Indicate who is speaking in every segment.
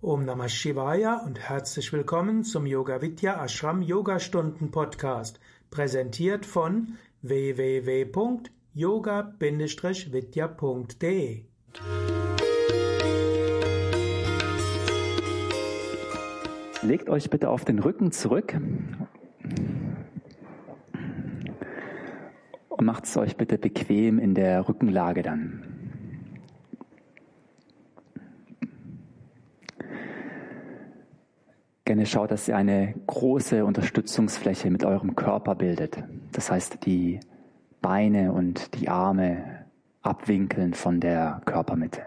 Speaker 1: Om Namah Shivaya und herzlich willkommen zum Yoga Vidya Ashram Yogastunden Podcast, präsentiert von www.yoga-vidya.de.
Speaker 2: Legt euch bitte auf den Rücken zurück und macht es euch bitte bequem in der Rückenlage dann. Gerne schaut, dass ihr eine große Unterstützungsfläche mit eurem Körper bildet. Das heißt, die Beine und die Arme abwinkeln von der Körpermitte.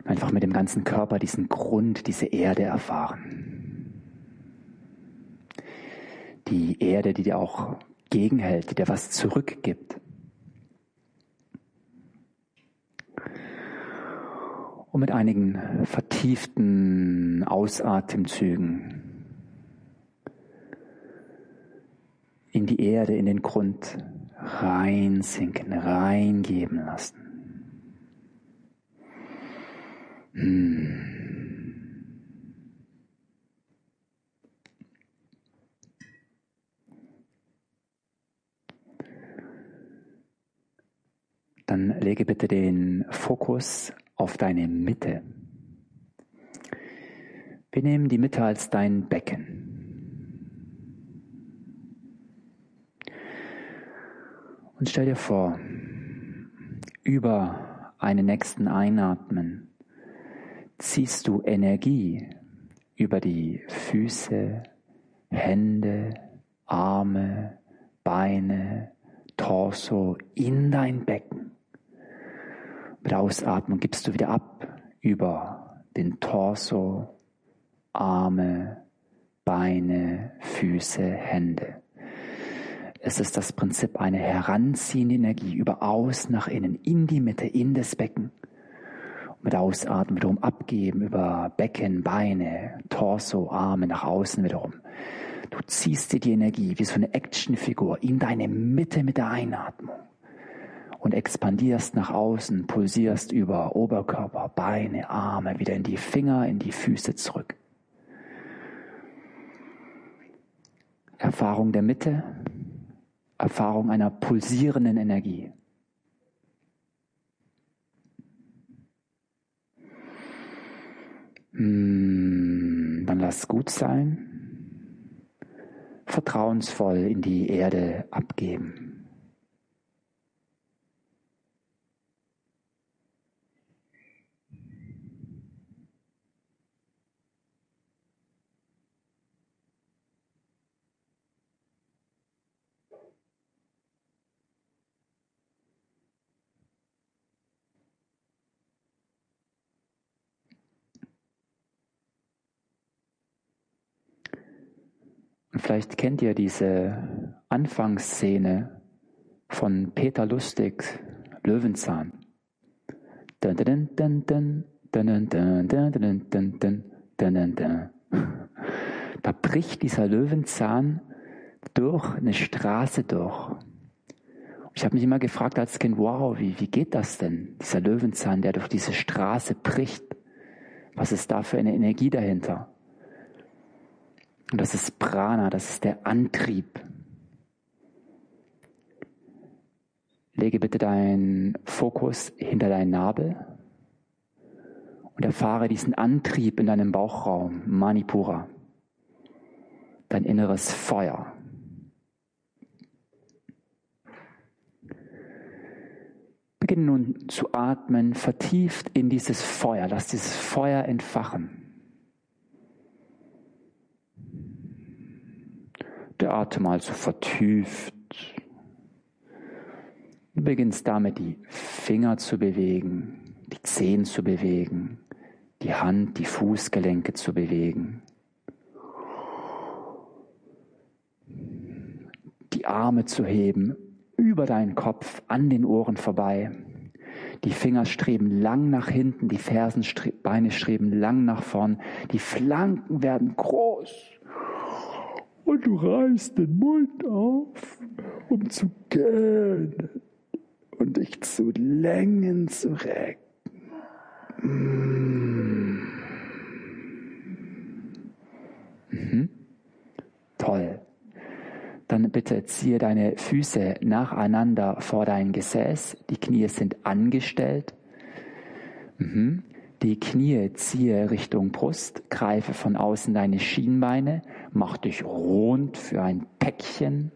Speaker 2: Und einfach mit dem ganzen Körper diesen Grund, diese Erde erfahren. Die Erde, die dir auch gegenhält, die dir was zurückgibt. Und mit einigen vertieften Ausatemzügen in die Erde, in den Grund reinsinken, reingeben lassen. Hm. Dann lege bitte den Fokus auf deine Mitte. Wir nehmen die Mitte als dein Becken. Und stell dir vor, über einen nächsten Einatmen ziehst du Energie über die Füße, Hände, Arme, Beine, Torso in dein Becken. Mit Ausatmung gibst du wieder ab über den Torso, Arme, Beine, Füße, Hände. Es ist das Prinzip eine heranziehende Energie über aus nach innen, in die Mitte, in das Becken. Und mit Ausatmen wiederum abgeben über Becken, Beine, Torso, Arme nach außen wiederum. Du ziehst dir die Energie wie so eine Actionfigur in deine Mitte mit der Einatmung und expandierst nach außen, pulsierst über Oberkörper, Beine, Arme, wieder in die Finger, in die Füße zurück. Erfahrung der Mitte, Erfahrung einer pulsierenden Energie. Hm, dann lass gut sein. Vertrauensvoll in die Erde abgeben. Vielleicht kennt ihr diese Anfangsszene von Peter Lustigs Löwenzahn. Da bricht dieser Löwenzahn durch eine Straße durch. Ich habe mich immer gefragt als Kind, wow, wie, wie geht das denn? Dieser Löwenzahn, der durch diese Straße bricht. Was ist da für eine Energie dahinter? Und das ist Prana, das ist der Antrieb. Lege bitte deinen Fokus hinter deinen Nabel und erfahre diesen Antrieb in deinem Bauchraum, Manipura, dein inneres Feuer. Beginne nun zu atmen, vertieft in dieses Feuer. Lass dieses Feuer entfachen. Der Atem also vertieft. Du beginnst damit die Finger zu bewegen, die Zehen zu bewegen, die Hand, die Fußgelenke zu bewegen. Die Arme zu heben, über deinen Kopf, an den Ohren vorbei. Die Finger streben lang nach hinten, die Fersenbeine streben lang nach vorn, die Flanken werden groß und du reißt den Mund auf, um zu gähnen und dich zu Längen zu recken. Mmh. Mhm. Toll. Dann bitte ziehe deine Füße nacheinander vor dein Gesäß. Die Knie sind angestellt. Mhm. Die Knie ziehe Richtung Brust, greife von außen deine Schienbeine, mach dich rund für ein Päckchen.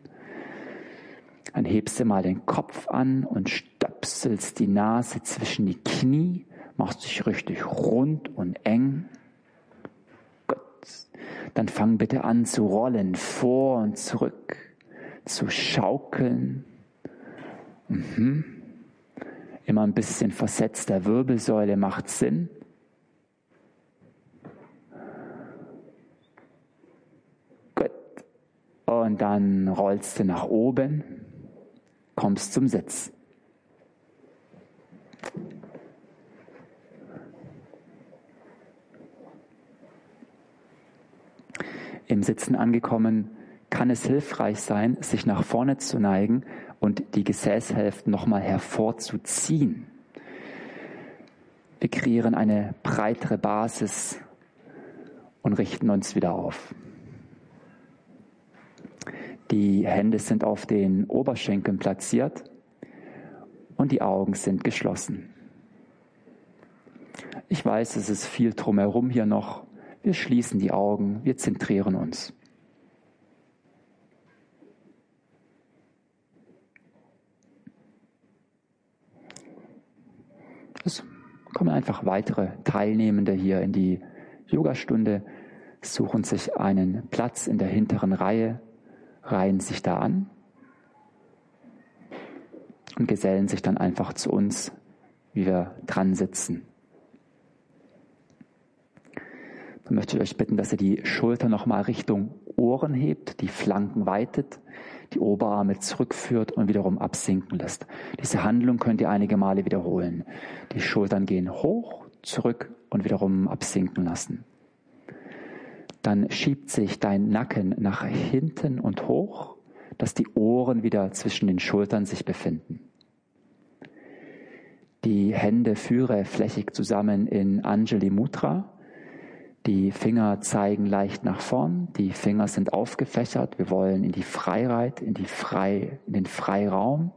Speaker 2: Dann hebst du mal den Kopf an und stöpselst die Nase zwischen die Knie, machst dich richtig rund und eng. Gut. Dann fang bitte an zu rollen, vor und zurück, zu schaukeln. Mhm. Immer ein bisschen versetzter Wirbelsäule macht Sinn. Und dann rollst du nach oben, kommst zum Sitz. Im Sitzen angekommen, kann es hilfreich sein, sich nach vorne zu neigen und die Gesäßhälften nochmal hervorzuziehen. Wir kreieren eine breitere Basis und richten uns wieder auf. Die Hände sind auf den Oberschenkeln platziert und die Augen sind geschlossen. Ich weiß, es ist viel drumherum hier noch. Wir schließen die Augen, wir zentrieren uns. Es kommen einfach weitere Teilnehmende hier in die Yogastunde, suchen sich einen Platz in der hinteren Reihe, reihen sich da an und gesellen sich dann einfach zu uns, wie wir dran sitzen. Dann möchte ich euch bitten, dass ihr die Schulter nochmal Richtung Ohren hebt, die Flanken weitet die Oberarme zurückführt und wiederum absinken lässt. Diese Handlung könnt ihr einige Male wiederholen. Die Schultern gehen hoch, zurück und wiederum absinken lassen. Dann schiebt sich dein Nacken nach hinten und hoch, dass die Ohren wieder zwischen den Schultern sich befinden. Die Hände führe flächig zusammen in Anjali Mudra. Die Finger zeigen leicht nach vorn, die Finger sind aufgefächert. Wir wollen in die Freiheit, in, die Frei, in den Freiraum.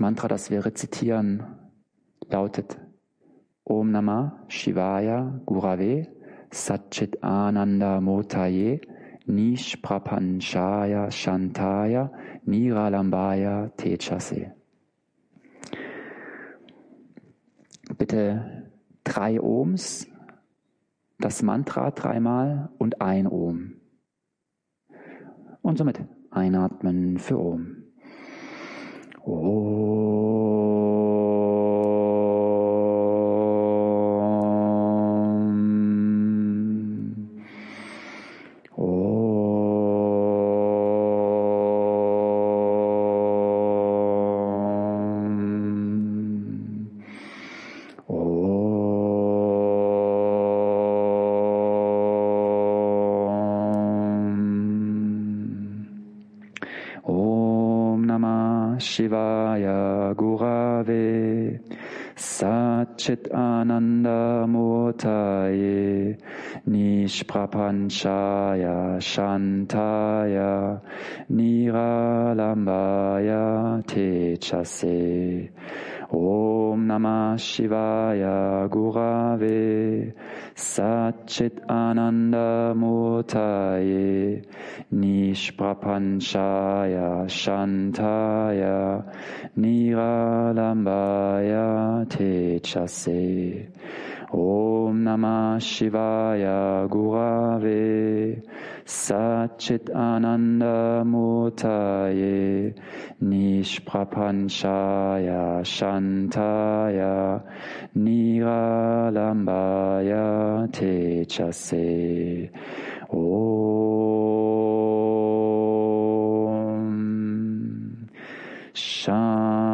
Speaker 2: Mantra, das wir rezitieren, lautet Om Namah Shivaya Gurave Satchit Ananda Motaye Nishprapanchaya Shantaya Niralambaya Techase. Bitte drei Ohms, das Mantra dreimal und ein Ohm. Und somit einatmen für Ohm. Oh. Satchit Ananda Murtaye Nishprapanchaya Shantaya Niralambaya Techase Om Namah Shivaya Gurave Satchit Ananda Murtaye Nishprapanchaya Shantaya Niralambaya Techase Om Namah Shivaya Gurave Satchit Ananda Murtaye Nishprapanchaya Shantaya Niralambaya Techase Om Shanti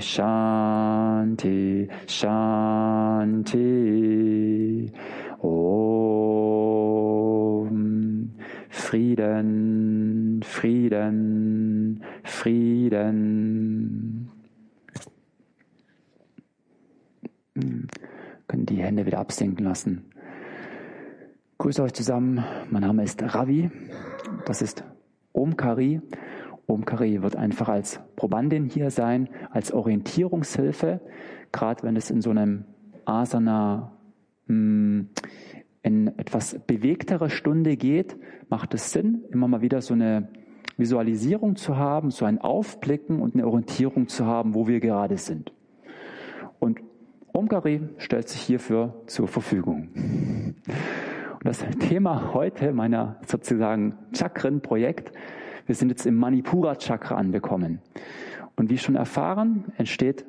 Speaker 2: Shanti, Shanti. Om. Frieden, Frieden, Frieden. Hm. Können die Hände wieder absinken lassen. Grüße euch zusammen. Mein Name ist Ravi. Das ist Omkari. Omkari wird einfach als Probandin hier sein, als Orientierungshilfe. Gerade wenn es in so einem Asana hm, in etwas bewegtere Stunde geht, macht es Sinn, immer mal wieder so eine Visualisierung zu haben, so ein Aufblicken und eine Orientierung zu haben, wo wir gerade sind. Und Omkari stellt sich hierfür zur Verfügung. Und das Thema heute meiner sozusagen Chakren-Projekt, wir sind jetzt im Manipura-Chakra angekommen. Und wie schon erfahren, entsteht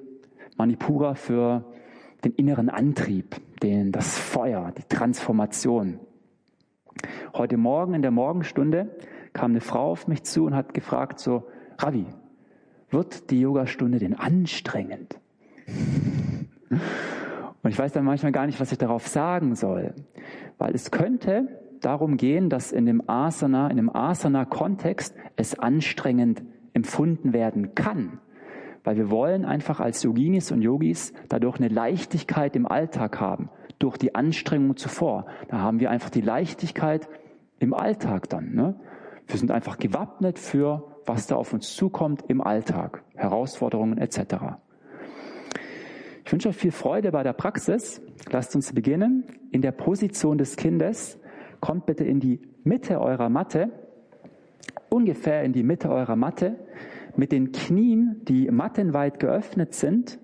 Speaker 2: Manipura für den inneren Antrieb, den, das Feuer, die Transformation. Heute Morgen in der Morgenstunde kam eine Frau auf mich zu und hat gefragt so, Ravi, wird die Yogastunde denn anstrengend? Und ich weiß dann manchmal gar nicht, was ich darauf sagen soll, weil es könnte darum gehen, dass in dem Asana, in dem Asana-Kontext es anstrengend empfunden werden kann. Weil wir wollen einfach als Yoginis und Yogis dadurch eine Leichtigkeit im Alltag haben, durch die Anstrengung zuvor. Da haben wir einfach die Leichtigkeit im Alltag dann. Ne? Wir sind einfach gewappnet für, was da auf uns zukommt im Alltag, Herausforderungen etc. Ich wünsche euch viel Freude bei der Praxis. Lasst uns beginnen. In der Position des Kindes kommt bitte in die Mitte eurer Matte, ungefähr in die Mitte eurer Matte, mit den Knien, die mattenweit geöffnet sind,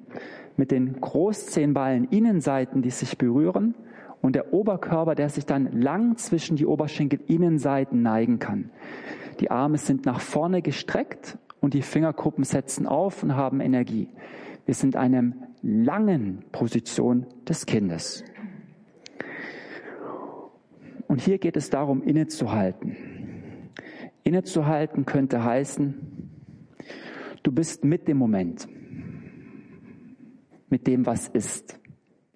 Speaker 2: mit den Großzehenballen Innenseiten, die sich berühren und der Oberkörper, der sich dann lang zwischen die Oberschenkel Innenseiten neigen kann. Die Arme sind nach vorne gestreckt und die Fingerkuppen setzen auf und haben Energie. Wir sind in einer langen Position des Kindes. Und hier geht es darum, innezuhalten. Innezuhalten könnte heißen, du bist mit dem Moment, mit dem, was ist,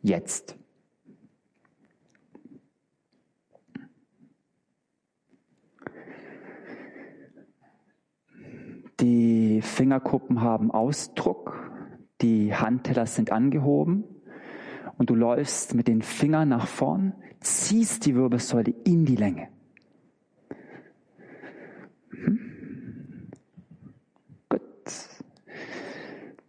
Speaker 2: jetzt. Die Fingerkuppen haben Ausdruck, die Handteller sind angehoben und du läufst mit den Fingern nach vorn, ziehst die Wirbelsäule in die Länge. Hm? Gut.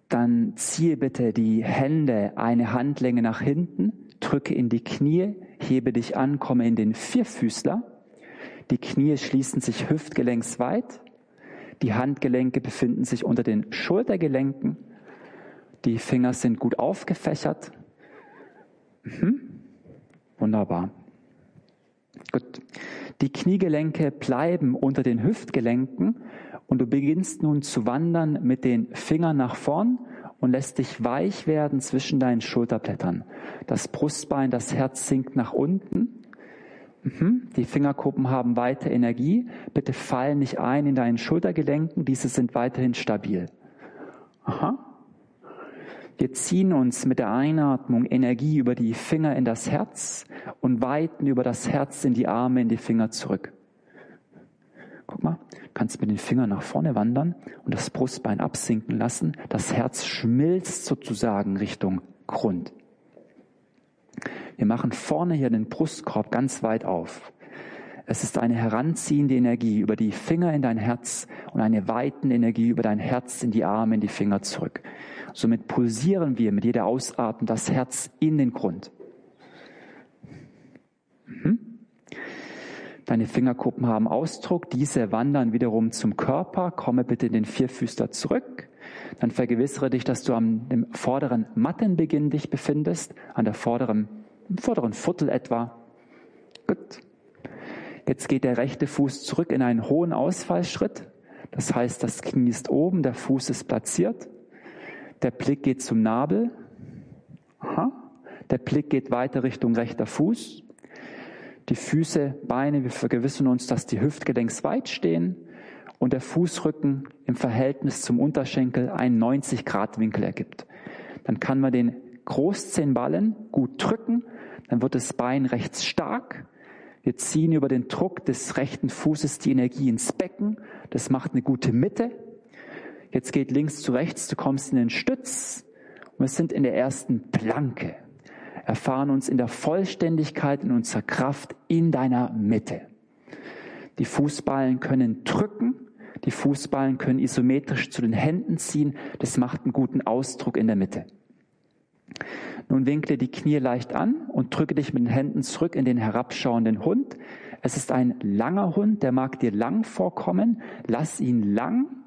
Speaker 2: Dann ziehe bitte die Hände eine Handlänge nach hinten, drücke in die Knie, hebe dich an, komme in den Vierfüßler. Die Knie schließen sich hüftgelenksweit. Die Handgelenke befinden sich unter den Schultergelenken die Finger sind gut aufgefächert. Mhm. Wunderbar. Gut. Die Kniegelenke bleiben unter den Hüftgelenken und du beginnst nun zu wandern mit den Fingern nach vorn und lässt dich weich werden zwischen deinen Schulterblättern. Das Brustbein, das Herz sinkt nach unten. Mhm. Die Fingerkuppen haben weiter Energie. Bitte fall nicht ein in deinen Schultergelenken. Diese sind weiterhin stabil. Aha. Wir ziehen uns mit der Einatmung Energie über die Finger in das Herz und weiten über das Herz in die Arme, in die Finger zurück. Guck mal, kannst mit den Fingern nach vorne wandern und das Brustbein absinken lassen. Das Herz schmilzt sozusagen Richtung Grund. Wir machen vorne hier den Brustkorb ganz weit auf. Es ist eine heranziehende Energie über die Finger in dein Herz und eine weitende Energie über dein Herz in die Arme, in die Finger zurück. Somit pulsieren wir mit jeder Ausatmung das Herz in den Grund. Mhm. Deine Fingerkuppen haben Ausdruck, diese wandern wiederum zum Körper. Komme bitte in den Vierfüßler zurück. Dann vergewissere dich, dass du am dem vorderen Mattenbeginn dich befindest, an der vorderen, vorderen Viertel etwa. Gut. Jetzt geht der rechte Fuß zurück in einen hohen Ausfallschritt. Das heißt, das Knie ist oben, der Fuß ist platziert. Der Blick geht zum Nabel. Aha. Der Blick geht weiter Richtung rechter Fuß. Die Füße, Beine, wir vergewissern uns, dass die Hüftgelenks weit stehen und der Fußrücken im Verhältnis zum Unterschenkel einen 90 Grad Winkel ergibt. Dann kann man den Großzehenballen gut drücken, dann wird das Bein rechts stark. Wir ziehen über den Druck des rechten Fußes die Energie ins Becken. Das macht eine gute Mitte. Jetzt geht links zu rechts, du kommst in den Stütz. Und wir sind in der ersten Planke. Erfahren uns in der Vollständigkeit in unserer Kraft in deiner Mitte. Die Fußballen können drücken, die Fußballen können isometrisch zu den Händen ziehen. Das macht einen guten Ausdruck in der Mitte. Nun winkle die Knie leicht an und drücke dich mit den Händen zurück in den herabschauenden Hund. Es ist ein langer Hund, der mag dir lang vorkommen. Lass ihn lang.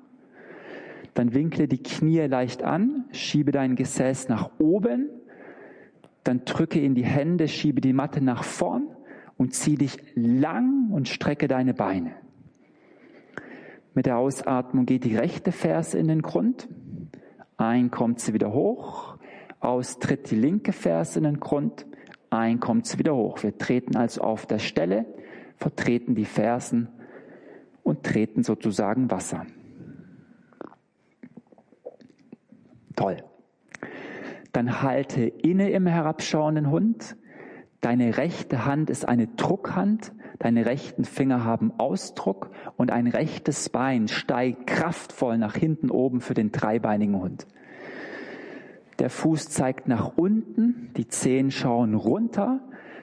Speaker 2: Dann winkle die Knie leicht an, schiebe dein Gesäß nach oben. Dann drücke in die Hände, schiebe die Matte nach vorn und zieh dich lang und strecke deine Beine. Mit der Ausatmung geht die rechte Ferse in den Grund. Ein kommt sie wieder hoch. Aus tritt die linke Ferse in den Grund. Ein kommt sie wieder hoch. Wir treten also auf der Stelle, vertreten die Fersen und treten sozusagen Wasser. Toll. Dann halte inne im herabschauenden Hund. Deine rechte Hand ist eine Druckhand, deine rechten Finger haben Ausdruck und ein rechtes Bein steigt kraftvoll nach hinten oben für den dreibeinigen Hund. Der Fuß zeigt nach unten, die Zehen schauen runter,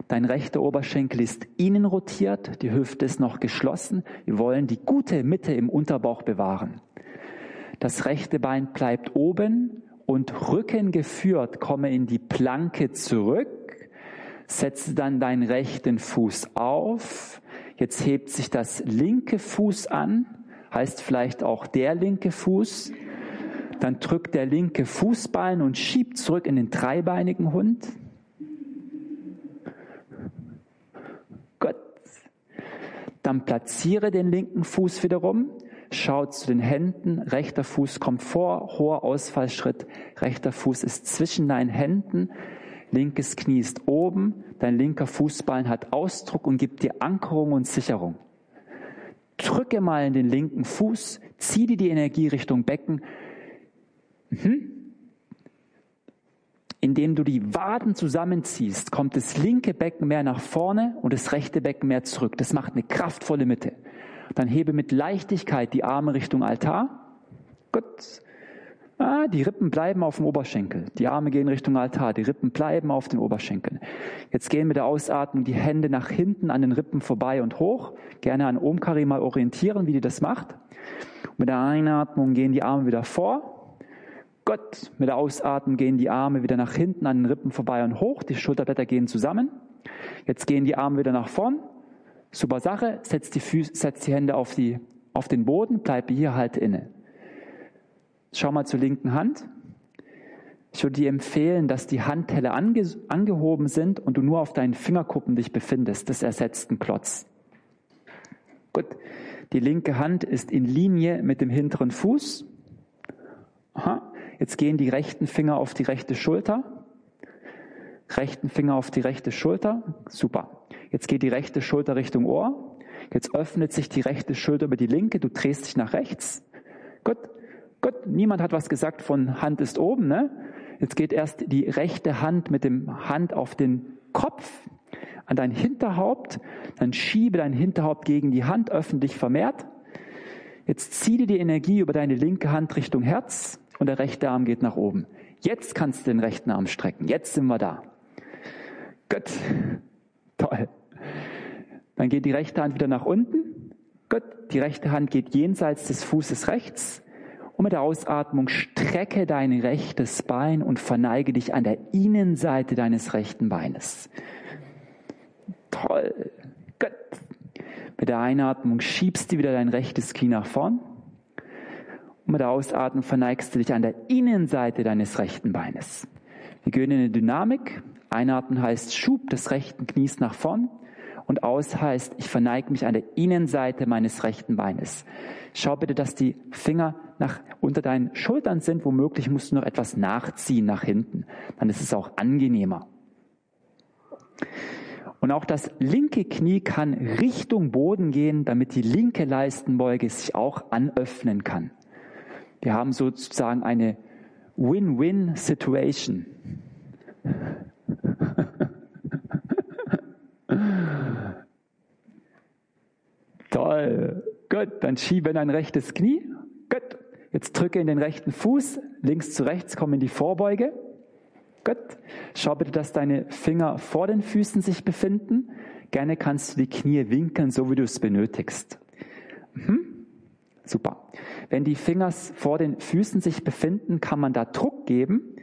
Speaker 2: dein rechter Oberschenkel ist innen rotiert, die Hüfte ist noch geschlossen. Wir wollen die gute Mitte im Unterbauch bewahren. Das rechte Bein bleibt oben und Rücken geführt, komme in die Planke zurück setze dann deinen rechten Fuß auf. Jetzt hebt sich das linke Fuß an, heißt vielleicht auch der linke Fuß. Dann drückt der linke Fußballen und schiebt zurück in den dreibeinigen Hund. Gut. Dann platziere den linken Fuß wiederum, schaut zu den Händen, rechter Fuß kommt vor, hoher Ausfallschritt, rechter Fuß ist zwischen deinen Händen, linkes Knie ist oben, dein linker Fußballen hat Ausdruck und gibt dir Ankerung und Sicherung. Drücke mal in den linken Fuß, zieh dir die Energie Richtung Becken. Mhm. Indem du die Waden zusammenziehst, kommt das linke Becken mehr nach vorne und das rechte Becken mehr zurück. Das macht eine kraftvolle Mitte. Dann hebe mit Leichtigkeit die Arme Richtung Altar. Gut. Ah, die Rippen bleiben auf dem Oberschenkel. Die Arme gehen Richtung Altar. Die Rippen bleiben auf den Oberschenkeln. Jetzt gehen mit der Ausatmung die Hände nach hinten an den Rippen vorbei und hoch. Gerne an Omkari mal orientieren, wie die das macht. mit der Einatmung gehen die Arme wieder vor. Gott, mit der Ausatmung gehen die Arme wieder nach hinten an den Rippen vorbei und hoch. Die Schulterblätter gehen zusammen. Jetzt gehen die Arme wieder nach vorn. Super Sache. Setz die, Füße, setz die Hände auf, die, auf den Boden. Bleib hier halt inne. Schau mal zur linken Hand. Ich würde dir empfehlen, dass die Handteller ange angehoben sind und du nur auf deinen Fingerkuppen dich befindest. Das ersetzt einen Klotz. Gut. Die linke Hand ist in Linie mit dem hinteren Fuß. Aha. Jetzt gehen die rechten Finger auf die rechte Schulter. Rechten Finger auf die rechte Schulter. Super. Jetzt geht die rechte Schulter Richtung Ohr. Jetzt öffnet sich die rechte Schulter über die linke. Du drehst dich nach rechts. Gut. Gott, niemand hat was gesagt von Hand ist oben, ne? Jetzt geht erst die rechte Hand mit dem Hand auf den Kopf, an dein Hinterhaupt, dann schiebe dein Hinterhaupt gegen die Hand, öffne dich vermehrt. Jetzt zieh dir die Energie über deine linke Hand Richtung Herz und der rechte Arm geht nach oben. Jetzt kannst du den rechten Arm strecken. Jetzt sind wir da. Gut. Toll. Dann geht die rechte Hand wieder nach unten. Gut. Die rechte Hand geht jenseits des Fußes rechts. Und mit der Ausatmung strecke dein rechtes Bein und verneige dich an der Innenseite deines rechten Beines. Toll. Gut. Mit der Einatmung schiebst du wieder dein rechtes Knie nach vorn. Und mit der Ausatmung verneigst du dich an der Innenseite deines rechten Beines. Wir gehen in eine Dynamik. Einatmen heißt Schub des rechten Knies nach vorn und aus heißt, ich verneige mich an der Innenseite meines rechten Beines. Schau bitte, dass die Finger nach, unter deinen Schultern sind. Womöglich musst du noch etwas nachziehen nach hinten. Dann ist es auch angenehmer. Und auch das linke Knie kann Richtung Boden gehen, damit die linke Leistenbeuge sich auch anöffnen kann. Wir haben sozusagen eine Win-Win-Situation. Toll. Gut, dann schiebe in dein rechtes Knie. Gut. Jetzt drücke in den rechten Fuß, links zu rechts, komm in die Vorbeuge. Gut. Schau bitte, dass deine Finger vor den Füßen sich befinden. Gerne kannst du die Knie winkeln, so wie du es benötigst. Mhm. Super. Wenn die Finger vor den Füßen sich befinden, kann man da Druck geben.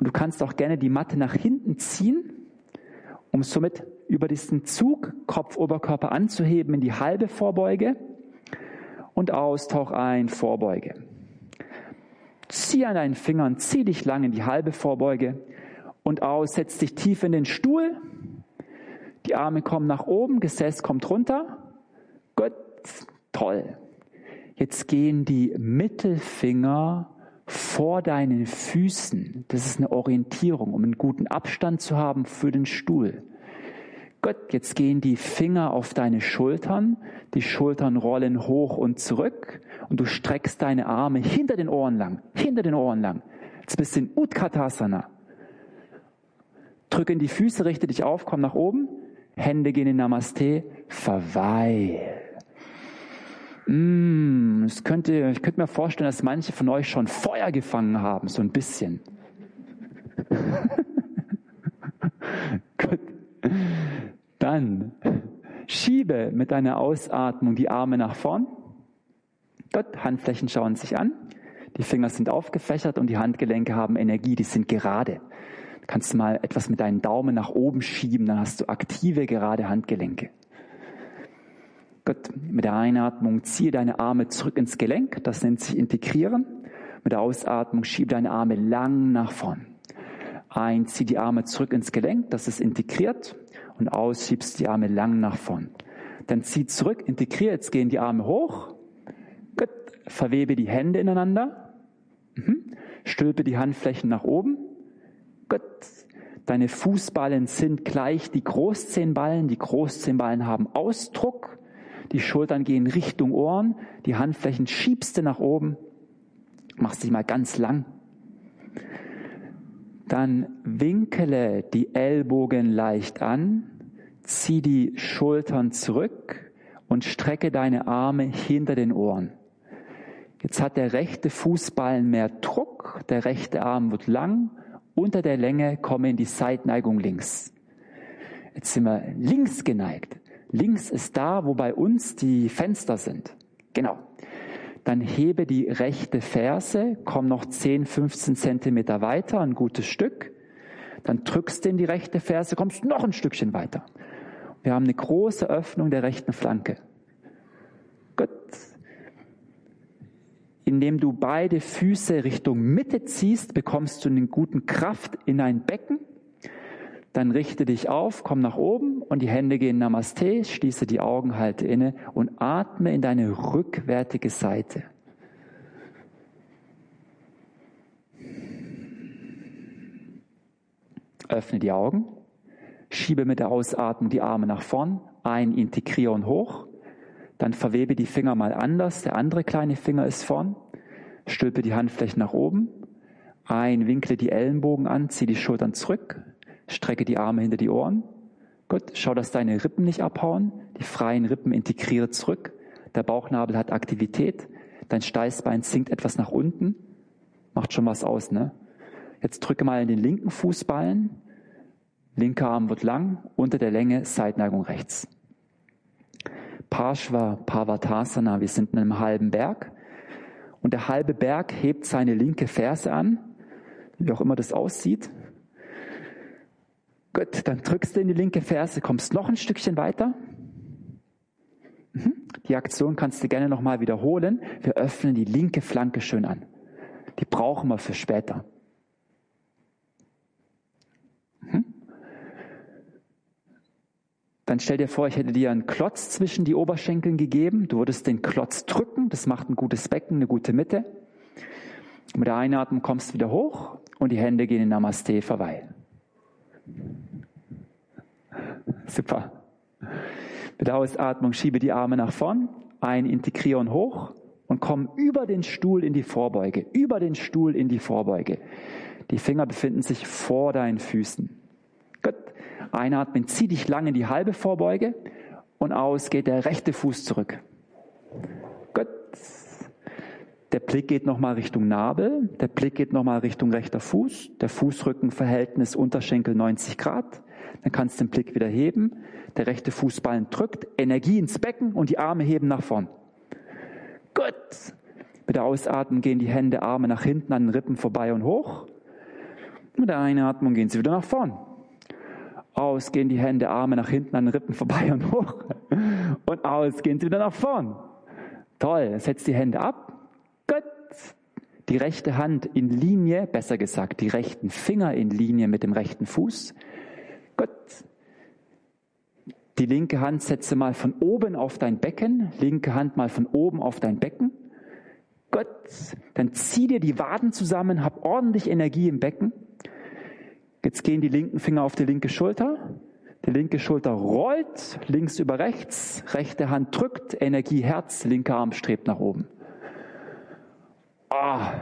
Speaker 2: Und du kannst auch gerne die Matte nach hinten ziehen, um somit über diesen Zug Kopf, Oberkörper anzuheben in die halbe Vorbeuge und aus, tauch ein, Vorbeuge. Zieh an deinen Fingern, zieh dich lang in die halbe Vorbeuge und aus, setz dich tief in den Stuhl. Die Arme kommen nach oben, Gesäß kommt runter. Gut, toll. Jetzt gehen die Mittelfinger vor deinen Füßen. Das ist eine Orientierung, um einen guten Abstand zu haben für den Stuhl. Gott, jetzt gehen die Finger auf deine Schultern, die Schultern rollen hoch und zurück und du streckst deine Arme hinter den Ohren lang, hinter den Ohren lang. Jetzt bist du in Utkatasana. Drück in die Füße, richte dich auf, komm nach oben, Hände gehen in Namaste, verweil. Mm, es könnte, ich könnte mir vorstellen, dass manche von euch schon Feuer gefangen haben, so ein bisschen. Gut. Dann schiebe mit deiner Ausatmung die Arme nach vorn. Dort, Handflächen schauen sich an. Die Finger sind aufgefächert und die Handgelenke haben Energie, die sind gerade. Du kannst mal etwas mit deinen Daumen nach oben schieben, dann hast du aktive, gerade Handgelenke. Gut, mit der Einatmung ziehe deine Arme zurück ins Gelenk, das nennt sich integrieren. Mit der Ausatmung schiebe deine Arme lang nach vorn. Ein, zieh die Arme zurück ins Gelenk, das ist integriert und aus, schiebst die Arme lang nach vorn. Dann zieh zurück, integriere, jetzt gehen die Arme hoch. Gut, verwebe die Hände ineinander. Mhm. Stülpe die Handflächen nach oben. Gut, deine Fußballen sind gleich die Großzehenballen. Die Großzehenballen haben Ausdruck. Die Schultern gehen Richtung Ohren. Die Handflächen schiebst du nach oben. Machst dich mal ganz lang. Dann winkele die Ellbogen leicht an, zieh die Schultern zurück und strecke deine Arme hinter den Ohren. Jetzt hat der rechte Fußballen mehr Druck, der rechte Arm wird lang, unter der Länge komme in die Seitneigung links. Jetzt sind wir links geneigt. Links ist da, wo bei uns die Fenster sind. Genau dann hebe die rechte Ferse, komm noch 10, 15 Zentimeter weiter, ein gutes Stück. Dann drückst du in die rechte Ferse, kommst noch ein Stückchen weiter. Wir haben eine große Öffnung der rechten Flanke. Gut. Indem du beide Füße Richtung Mitte ziehst, bekommst du eine guten Kraft in dein Becken. Dann richte dich auf, komm nach oben und die Hände gehen Namaste, schließe die Augen, halte inne und atme in deine rückwärtige Seite. Öffne die Augen, schiebe mit der Ausatmung die Arme nach vorn, ein, integriere und hoch, dann verwebe die Finger mal anders, der andere kleine Finger ist vorn, stülpe die Handflächen nach oben, ein, winkle die Ellenbogen an, zieh die Schultern zurück, Strecke die Arme hinter die Ohren. Gut, schau, dass deine Rippen nicht abhauen. Die freien Rippen integriere zurück. Der Bauchnabel hat Aktivität. Dein Steißbein sinkt etwas nach unten. Macht schon was aus, ne? Jetzt drücke mal in den linken Fußballen. Linker Arm wird lang, unter der Länge Seitneigung rechts. Parshva Pavatasana, wir sind in einem halben Berg. Und der halbe Berg hebt seine linke Ferse an, wie auch immer das aussieht. Gut, dann drückst du in die linke Ferse, kommst noch ein Stückchen weiter. Mhm. Die Aktion kannst du gerne nochmal wiederholen. Wir öffnen die linke Flanke schön an. Die brauchen wir für später. Mhm. Dann stell dir vor, ich hätte dir einen Klotz zwischen die Oberschenkeln gegeben. Du würdest den Klotz drücken. Das macht ein gutes Becken, eine gute Mitte. Mit der Einatmung kommst du wieder hoch und die Hände gehen in Namaste verweilen. Super. Mit der Ausatmung schiebe die Arme nach vorn, ein integrieren hoch und komm über den Stuhl in die Vorbeuge, über den Stuhl in die Vorbeuge. Die Finger befinden sich vor deinen Füßen. Gut. Einatmen, zieh dich lang in die halbe Vorbeuge und aus geht der rechte Fuß zurück. Der Blick geht nochmal Richtung Nabel, der Blick geht nochmal Richtung rechter Fuß, der Fußrückenverhältnis Unterschenkel 90 Grad. Dann kannst du den Blick wieder heben, der rechte Fußballen drückt, Energie ins Becken und die Arme heben nach vorn. Gut. Mit der Ausatmung gehen die Hände, Arme nach hinten an den Rippen vorbei und hoch. Mit der Einatmung gehen sie wieder nach vorn. Aus gehen die Hände, Arme nach hinten an den Rippen vorbei und hoch. Und aus gehen sie wieder nach vorn. Toll. Setzt die Hände ab. Die rechte Hand in Linie, besser gesagt, die rechten Finger in Linie mit dem rechten Fuß. Gut. Die linke Hand setze mal von oben auf dein Becken, linke Hand mal von oben auf dein Becken. Gut. Dann zieh dir die Waden zusammen, hab ordentlich Energie im Becken. Jetzt gehen die linken Finger auf die linke Schulter. Die linke Schulter rollt links über rechts, rechte Hand drückt, Energie Herz, linker Arm strebt nach oben. Ah,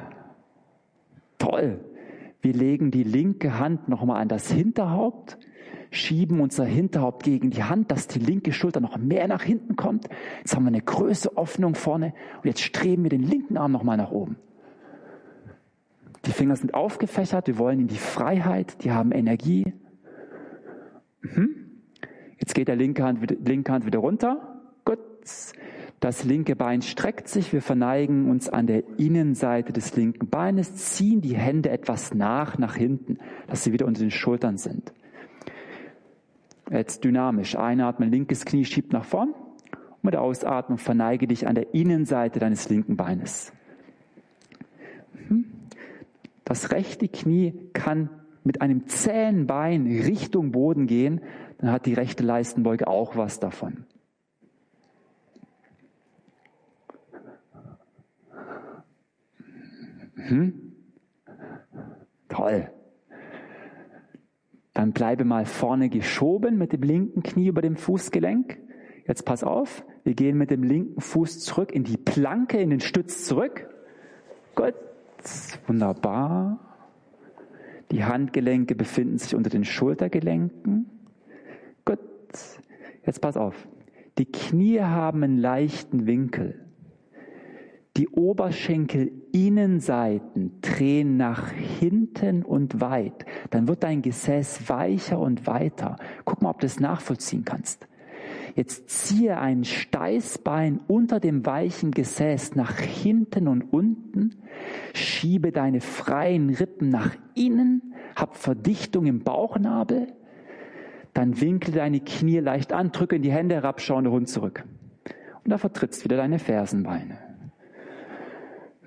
Speaker 2: toll. Wir legen die linke Hand nochmal an das Hinterhaupt, schieben unser Hinterhaupt gegen die Hand, dass die linke Schulter noch mehr nach hinten kommt. Jetzt haben wir eine größere Öffnung vorne und jetzt streben wir den linken Arm nochmal nach oben. Die Finger sind aufgefächert, wir wollen in die Freiheit, die haben Energie. Mhm. Jetzt geht der linke Hand, linke Hand wieder runter. Gut. Das linke Bein streckt sich, wir verneigen uns an der Innenseite des linken Beines, ziehen die Hände etwas nach, nach hinten, dass sie wieder unter den Schultern sind. Jetzt dynamisch. Einatmen, linkes Knie schiebt nach vorn. Und mit der Ausatmung verneige dich an der Innenseite deines linken Beines. Das rechte Knie kann mit einem zähen Bein Richtung Boden gehen, dann hat die rechte Leistenbeuge auch was davon. Hm? Toll. Dann bleibe mal vorne geschoben mit dem linken Knie über dem Fußgelenk. Jetzt pass auf, wir gehen mit dem linken Fuß zurück in die Planke, in den Stütz zurück. Gut, wunderbar. Die Handgelenke befinden sich unter den Schultergelenken. Gut, jetzt pass auf. Die Knie haben einen leichten Winkel. Die Oberschenkelinnenseiten drehen nach hinten und weit. Dann wird dein Gesäß weicher und weiter. Guck mal, ob du das nachvollziehen kannst. Jetzt ziehe ein Steißbein unter dem weichen Gesäß nach hinten und unten, schiebe deine freien Rippen nach innen, hab Verdichtung im Bauchnabel, dann winkel deine Knie leicht an, drücke in die Hände herab, schau den Hund zurück. Und da vertrittst wieder deine Fersenbeine.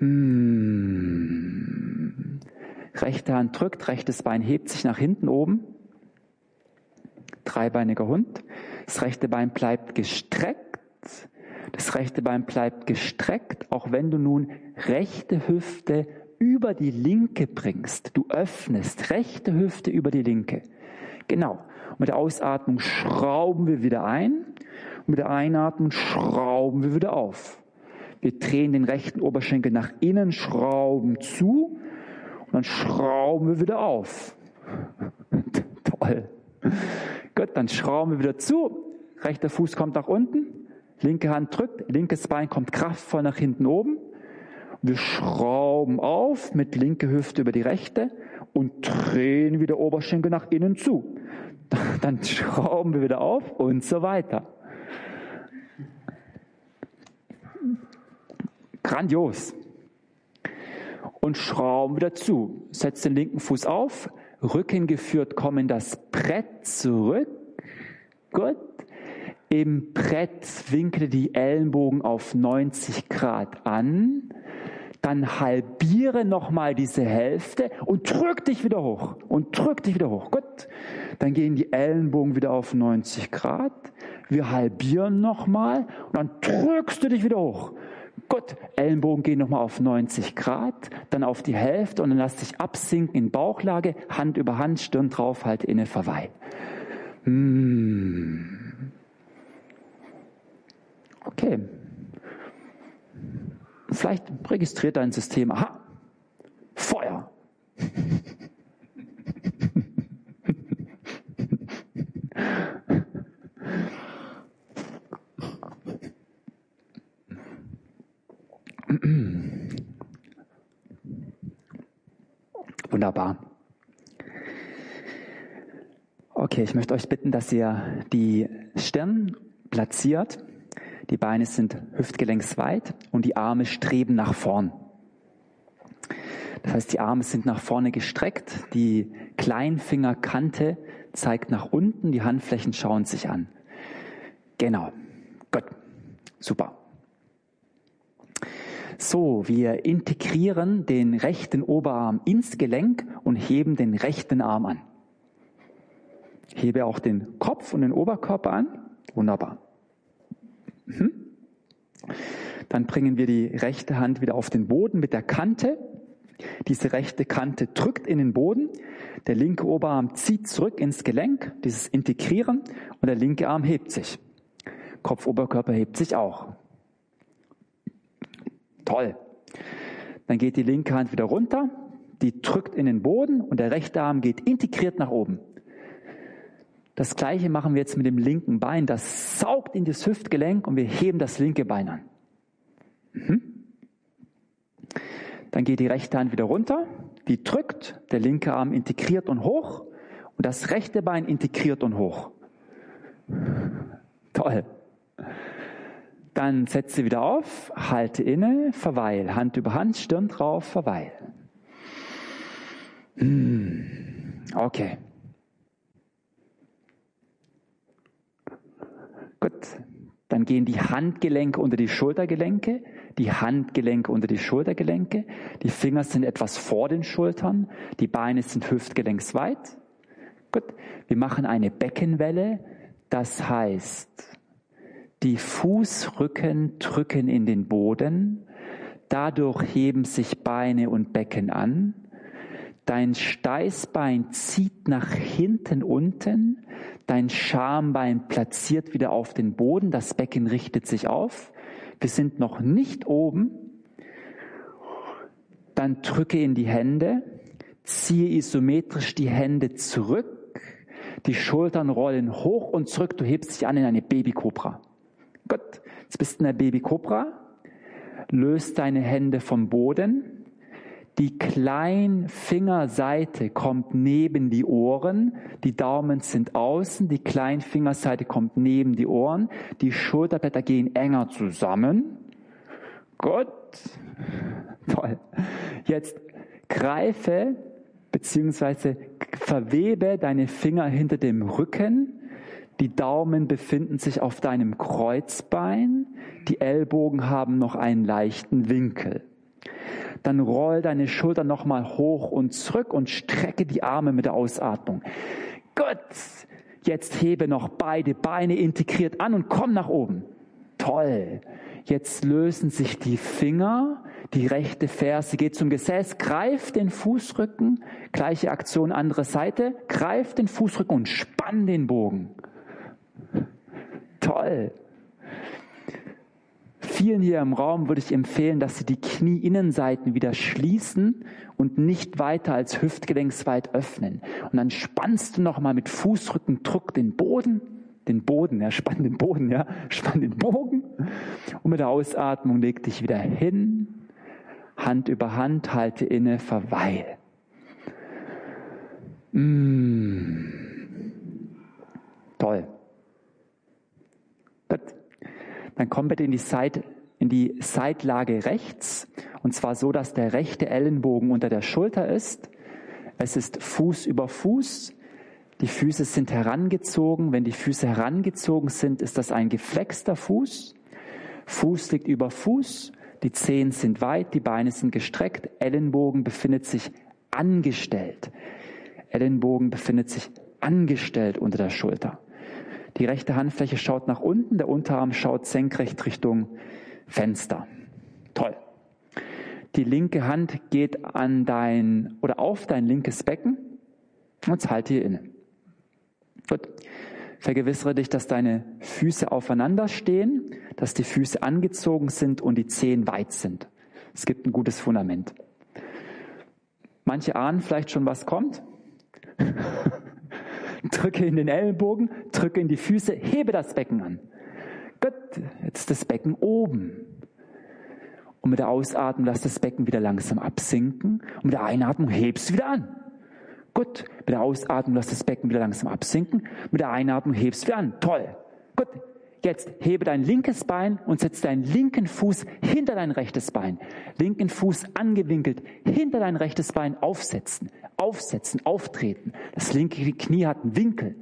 Speaker 2: Hm. Rechte Hand drückt, rechtes Bein hebt sich nach hinten oben. Dreibeiniger Hund. Das rechte Bein bleibt gestreckt. Das rechte Bein bleibt gestreckt, auch wenn du nun rechte Hüfte über die linke bringst. Du öffnest rechte Hüfte über die linke. Genau. Mit der Ausatmung schrauben wir wieder ein. Mit der Einatmung schrauben wir wieder auf. Wir drehen den rechten Oberschenkel nach innen, schrauben zu und dann schrauben wir wieder auf. Toll. Gut, dann schrauben wir wieder zu. Rechter Fuß kommt nach unten. Linke Hand drückt. Linkes Bein kommt kraftvoll nach hinten oben. Wir schrauben auf mit linke Hüfte über die rechte und drehen wieder Oberschenkel nach innen zu. Dann schrauben wir wieder auf und so weiter. Grandios. Und schrauben wieder zu. Setz den linken Fuß auf, Rücken geführt, komm in das Brett zurück. Gut. Im Brett winkle die Ellenbogen auf 90 Grad an. Dann halbiere nochmal diese Hälfte und drück dich wieder hoch. Und drück dich wieder hoch. Gut. Dann gehen die Ellenbogen wieder auf 90 Grad. Wir halbieren nochmal und dann drückst du dich wieder hoch. Gut, Ellenbogen gehen nochmal auf 90 Grad, dann auf die Hälfte und dann lass dich absinken in Bauchlage, Hand über Hand, Stirn drauf, halt inne, verweil. Hm. Okay. Vielleicht registriert dein System, aha, Feuer. Wunderbar. Okay, ich möchte euch bitten, dass ihr die Stirn platziert. Die Beine sind hüftgelenksweit und die Arme streben nach vorn. Das heißt, die Arme sind nach vorne gestreckt, die Kleinfingerkante zeigt nach unten, die Handflächen schauen sich an. Genau. Gut. Super. So, wir integrieren den rechten Oberarm ins Gelenk und heben den rechten Arm an. Hebe auch den Kopf und den Oberkörper an. Wunderbar. Mhm. Dann bringen wir die rechte Hand wieder auf den Boden mit der Kante. Diese rechte Kante drückt in den Boden. Der linke Oberarm zieht zurück ins Gelenk, dieses Integrieren, und der linke Arm hebt sich. Kopf, Oberkörper hebt sich auch. Toll. Dann geht die linke Hand wieder runter, die drückt in den Boden und der rechte Arm geht integriert nach oben. Das gleiche machen wir jetzt mit dem linken Bein. Das saugt in das Hüftgelenk und wir heben das linke Bein an. Mhm. Dann geht die rechte Hand wieder runter, die drückt, der linke Arm integriert und hoch und das rechte Bein integriert und hoch. Toll. Dann setze wieder auf, halte inne, verweil. Hand über Hand, Stirn drauf, verweil. Hm. Okay. Gut. Dann gehen die Handgelenke unter die Schultergelenke, die Handgelenke unter die Schultergelenke, die Finger sind etwas vor den Schultern, die Beine sind hüftgelenksweit. Gut. Wir machen eine Beckenwelle, das heißt, die Fußrücken drücken in den Boden, dadurch heben sich Beine und Becken an. Dein Steißbein zieht nach hinten unten, dein Schambein platziert wieder auf den Boden, das Becken richtet sich auf. Wir sind noch nicht oben. Dann drücke in die Hände, ziehe isometrisch die Hände zurück, die Schultern rollen hoch und zurück, du hebst dich an in eine Babykobra. Gott, jetzt bist du in der Babykobra, löst deine Hände vom Boden, die Kleinfingerseite kommt neben die Ohren, die Daumen sind außen, die Kleinfingerseite kommt neben die Ohren, die Schulterblätter gehen enger zusammen. Gut, toll. Jetzt greife beziehungsweise verwebe deine Finger hinter dem Rücken, die Daumen befinden sich auf deinem Kreuzbein. Die Ellbogen haben noch einen leichten Winkel. Dann roll deine Schultern nochmal hoch und zurück und strecke die Arme mit der Ausatmung. Gut. Jetzt hebe noch beide Beine integriert an und komm nach oben. Toll. Jetzt lösen sich die Finger, die rechte Ferse geht zum Gesäß, greif den Fußrücken, gleiche Aktion andere Seite, greif den Fußrücken und spann den Bogen. Toll. Vielen hier im Raum würde ich empfehlen, dass sie die Knieinnenseiten wieder schließen und nicht weiter als hüftgelenksweit öffnen. Und dann spannst du nochmal mit Fußrückendruck den Boden, den Boden, ja, spann den Boden, ja, spann den Bogen. Und mit der Ausatmung leg dich wieder hin, Hand über Hand, halte inne, verweil. Mmh. Toll. Dann komm bitte in die, Seit, in die Seitlage rechts. Und zwar so, dass der rechte Ellenbogen unter der Schulter ist. Es ist Fuß über Fuß. Die Füße sind herangezogen. Wenn die Füße herangezogen sind, ist das ein geflexter Fuß. Fuß liegt über Fuß. Die Zehen sind weit, die Beine sind gestreckt. Ellenbogen befindet sich angestellt. Ellenbogen befindet sich angestellt unter der Schulter. Die rechte Handfläche schaut nach unten, der Unterarm schaut senkrecht Richtung Fenster. Toll. Die linke Hand geht an dein oder auf dein linkes Becken und halte hier inne. Gut. Vergewissere dich, dass deine Füße aufeinander stehen, dass die Füße angezogen sind und die Zehen weit sind. Es gibt ein gutes Fundament. Manche ahnen vielleicht schon, was kommt. drücke in den Ellenbogen, drücke in die Füße, hebe das Becken an. Gut, jetzt das Becken oben. Und mit der Ausatmung lass das Becken wieder langsam absinken. Und mit der Einatmung hebst du wieder an. Gut, mit der Ausatmung lass das Becken wieder langsam absinken. Mit der Einatmung hebst du wieder an. Toll. Gut, Jetzt hebe dein linkes Bein und setz deinen linken Fuß hinter dein rechtes Bein. Linken Fuß angewinkelt hinter dein rechtes Bein aufsetzen. Aufsetzen, auftreten. Das linke Knie hat einen Winkel.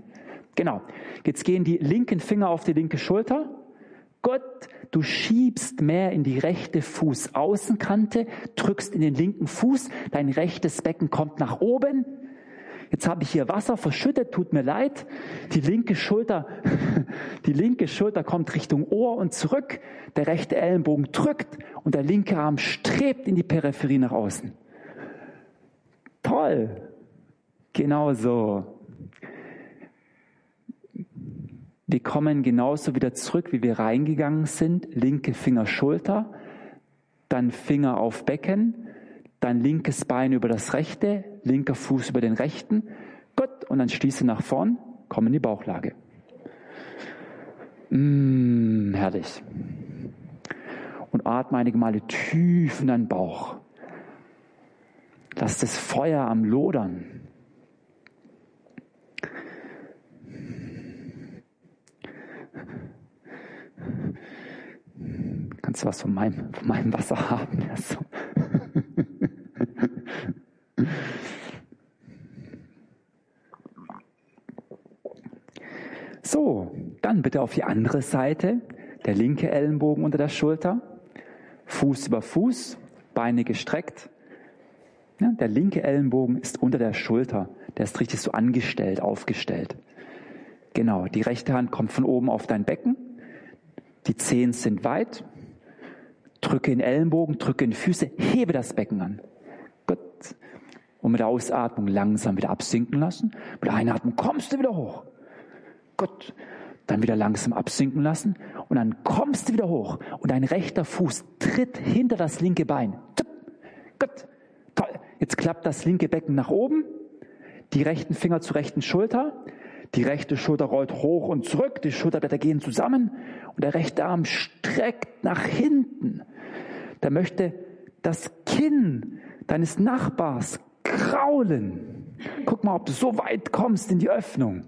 Speaker 2: Genau. Jetzt gehen die linken Finger auf die linke Schulter. Gott, du schiebst mehr in die rechte Fußaußenkante, drückst in den linken Fuß, dein rechtes Becken kommt nach oben, Jetzt habe ich hier Wasser verschüttet, tut mir leid. Die linke Schulter, die linke Schulter kommt Richtung Ohr und zurück. Der rechte Ellenbogen drückt und der linke Arm strebt in die Peripherie nach außen. Toll. Genau so. Wir kommen genauso wieder zurück, wie wir reingegangen sind. Linke Finger Schulter, dann Finger auf Becken, dann linkes Bein über das rechte, linker Fuß über den rechten. Gut, und dann schließe nach vorn, komm in die Bauchlage. Mmh, herrlich. Und atme einige Male tief in deinen Bauch. Lass das Feuer am Lodern. Kannst du was von meinem, von meinem Wasser haben? So, dann bitte auf die andere Seite, der linke Ellenbogen unter der Schulter, Fuß über Fuß, Beine gestreckt. Ja, der linke Ellenbogen ist unter der Schulter, der ist richtig so angestellt, aufgestellt. Genau, die rechte Hand kommt von oben auf dein Becken, die Zehen sind weit, drücke den Ellenbogen, drücke in die Füße, hebe das Becken an. Gut. Und mit der Ausatmung langsam wieder absinken lassen. Mit der Einatmung kommst du wieder hoch. Gut. Dann wieder langsam absinken lassen und dann kommst du wieder hoch und dein rechter Fuß tritt hinter das linke Bein. Gut. Jetzt klappt das linke Becken nach oben, die rechten Finger zur rechten Schulter, die rechte Schulter rollt hoch und zurück, die Schulterblätter gehen zusammen und der rechte Arm streckt nach hinten. Da möchte das Kinn deines Nachbars kraulen. Guck mal, ob du so weit kommst in die Öffnung.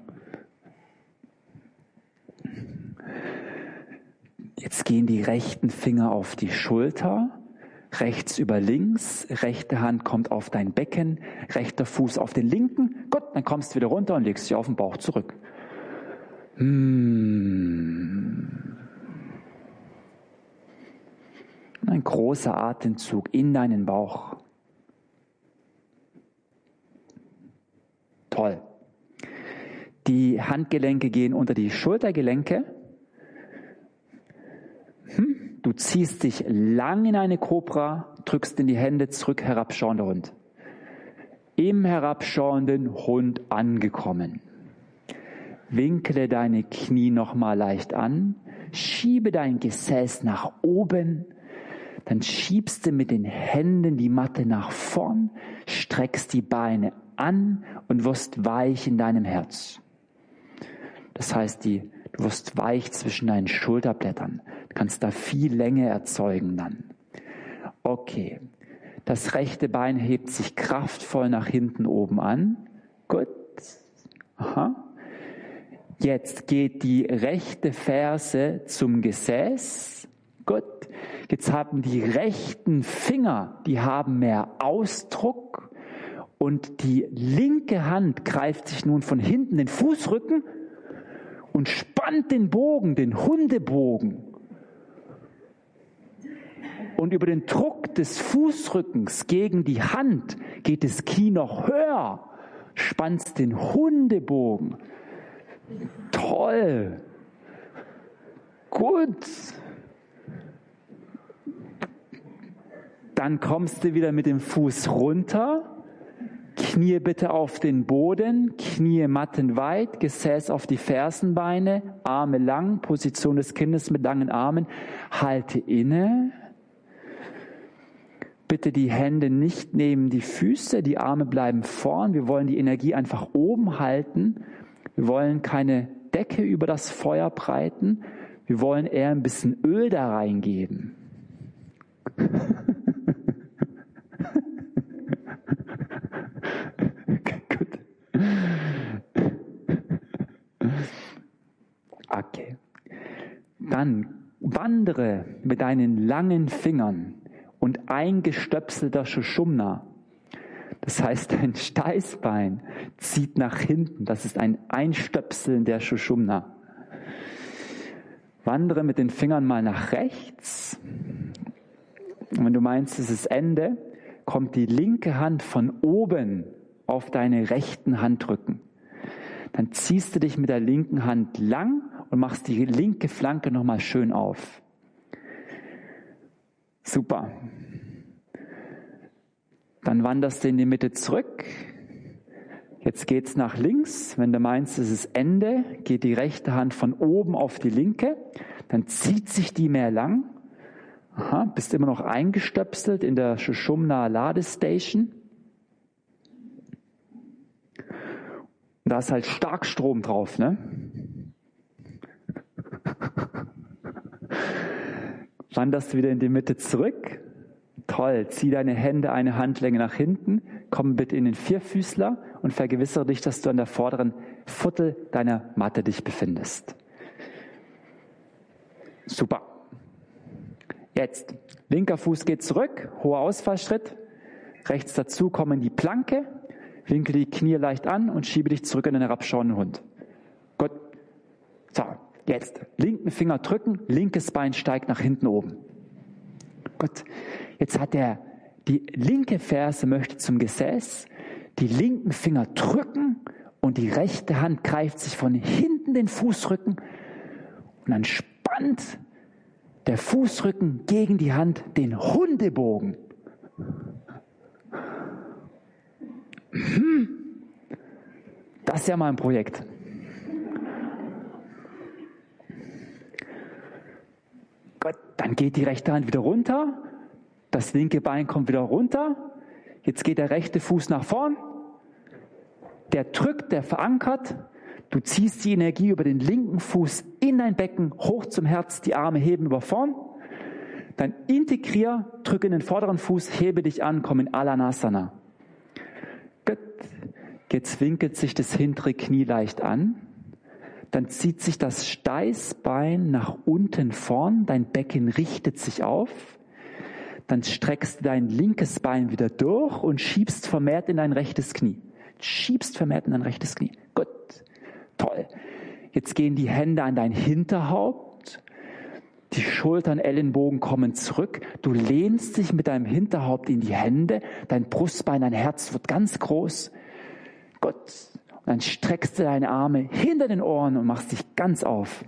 Speaker 2: Jetzt gehen die rechten Finger auf die Schulter, rechts über links, rechte Hand kommt auf dein Becken, rechter Fuß auf den linken. Gut, dann kommst du wieder runter und legst dich auf den Bauch zurück. Hm. Ein großer Atemzug in deinen Bauch. Toll. Die Handgelenke gehen unter die Schultergelenke. Hm? Du ziehst dich lang in eine Kobra, drückst in die Hände zurück, herabschauender Hund. Im herabschauenden Hund angekommen. Winkle deine Knie nochmal leicht an, schiebe dein Gesäß nach oben, dann schiebst du mit den Händen die Matte nach vorn, streckst die Beine an und wirst weich in deinem Herz. Das heißt, die, du wirst weich zwischen deinen Schulterblättern. Kannst da viel Länge erzeugen dann. Okay. Das rechte Bein hebt sich kraftvoll nach hinten oben an. Gut. Aha. Jetzt geht die rechte Ferse zum Gesäß. Gut. Jetzt haben die rechten Finger, die haben mehr Ausdruck und die linke Hand greift sich nun von hinten den Fußrücken und spannt den Bogen, den Hundebogen. Und über den Druck des Fußrückens gegen die Hand geht das Knie noch höher, spannst den Hundebogen. Toll. Gut. Dann kommst du wieder mit dem Fuß runter Knie bitte auf den Boden, Knie mattenweit, Gesäß auf die Fersenbeine, Arme lang, Position des Kindes mit langen Armen. Halte inne. Bitte die Hände nicht neben die Füße, die Arme bleiben vorn. Wir wollen die Energie einfach oben halten. Wir wollen keine Decke über das Feuer breiten. Wir wollen eher ein bisschen Öl da reingeben. Okay. Dann wandere mit deinen langen Fingern und eingestöpselter Schuschumna. Das heißt, dein Steißbein zieht nach hinten. Das ist ein Einstöpseln der Schuschumna. Wandere mit den Fingern mal nach rechts. Und wenn du meinst, es ist Ende, kommt die linke Hand von oben auf deine rechten Handrücken. Dann ziehst du dich mit der linken Hand lang und machst die linke Flanke nochmal schön auf. Super. Dann wanderst du in die Mitte zurück. Jetzt geht's nach links. Wenn du meinst, es ist Ende, geht die rechte Hand von oben auf die linke. Dann zieht sich die mehr lang. Aha, bist immer noch eingestöpselt in der Shushumna Ladestation. Da ist halt Starkstrom drauf, ne? Wanderst du wieder in die Mitte zurück. Toll. Zieh deine Hände eine Handlänge nach hinten. Komm bitte in den Vierfüßler und vergewissere dich, dass du an der vorderen Viertel deiner Matte dich befindest. Super. Jetzt. Linker Fuß geht zurück. Hoher Ausfallschritt. Rechts dazu kommen die Planke. Winkel die Knie leicht an und schiebe dich zurück in den herabschauenden Hund. Jetzt. Linken Finger drücken. Linkes Bein steigt nach hinten oben. Gut. Jetzt hat er die linke Ferse möchte zum Gesäß, die linken Finger drücken und die rechte Hand greift sich von hinten den Fußrücken und dann spannt der Fußrücken gegen die Hand den Hundebogen. Hm. Das ist ja mal ein Projekt. Dann geht die rechte Hand wieder runter das linke Bein kommt wieder runter. Jetzt geht der rechte Fuß nach vorn. Der drückt, der verankert. Du ziehst die Energie über den linken Fuß in dein Becken, hoch zum Herz, die Arme heben über vorn. Dann integrier, drücke in den vorderen Fuß, hebe dich an, komm in Alanasana. Jetzt winkelt sich das hintere Knie leicht an. Dann zieht sich das Steißbein nach unten vorn, dein Becken richtet sich auf dann streckst du dein linkes Bein wieder durch und schiebst vermehrt in dein rechtes Knie. Schiebst vermehrt in dein rechtes Knie. Gut, toll. Jetzt gehen die Hände an dein Hinterhaupt. Die Schultern, Ellenbogen kommen zurück. Du lehnst dich mit deinem Hinterhaupt in die Hände. Dein Brustbein, dein Herz wird ganz groß. Gut. Dann streckst du deine Arme hinter den Ohren und machst dich ganz auf.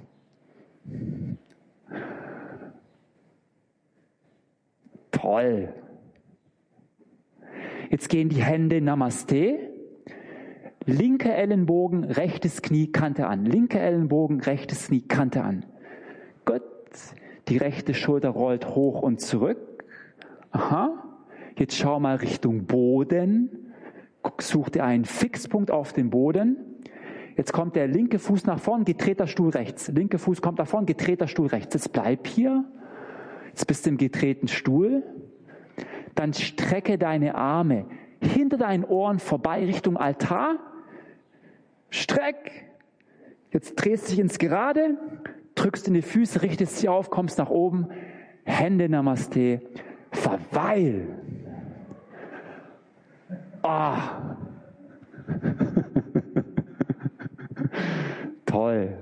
Speaker 2: Toll. Jetzt gehen die Hände Namaste. Linke Ellenbogen, rechtes Knie, Kante an. Linke Ellenbogen, rechtes Knie, Kante an. Gut. Die rechte Schulter rollt hoch und zurück. Aha. Jetzt schau mal Richtung Boden. Such dir einen Fixpunkt auf dem Boden. Jetzt kommt der linke Fuß nach vorn, gedrehter Stuhl rechts. Linke Fuß kommt nach vorn, gedrehter Stuhl rechts. Jetzt bleib hier. Jetzt bist du im gedrehten Stuhl. Dann strecke deine Arme hinter deinen Ohren vorbei Richtung Altar. Streck. Jetzt drehst du dich ins Gerade, drückst in die Füße, richtest sie auf, kommst nach oben. Hände Namaste. Verweil. Ah. Toll.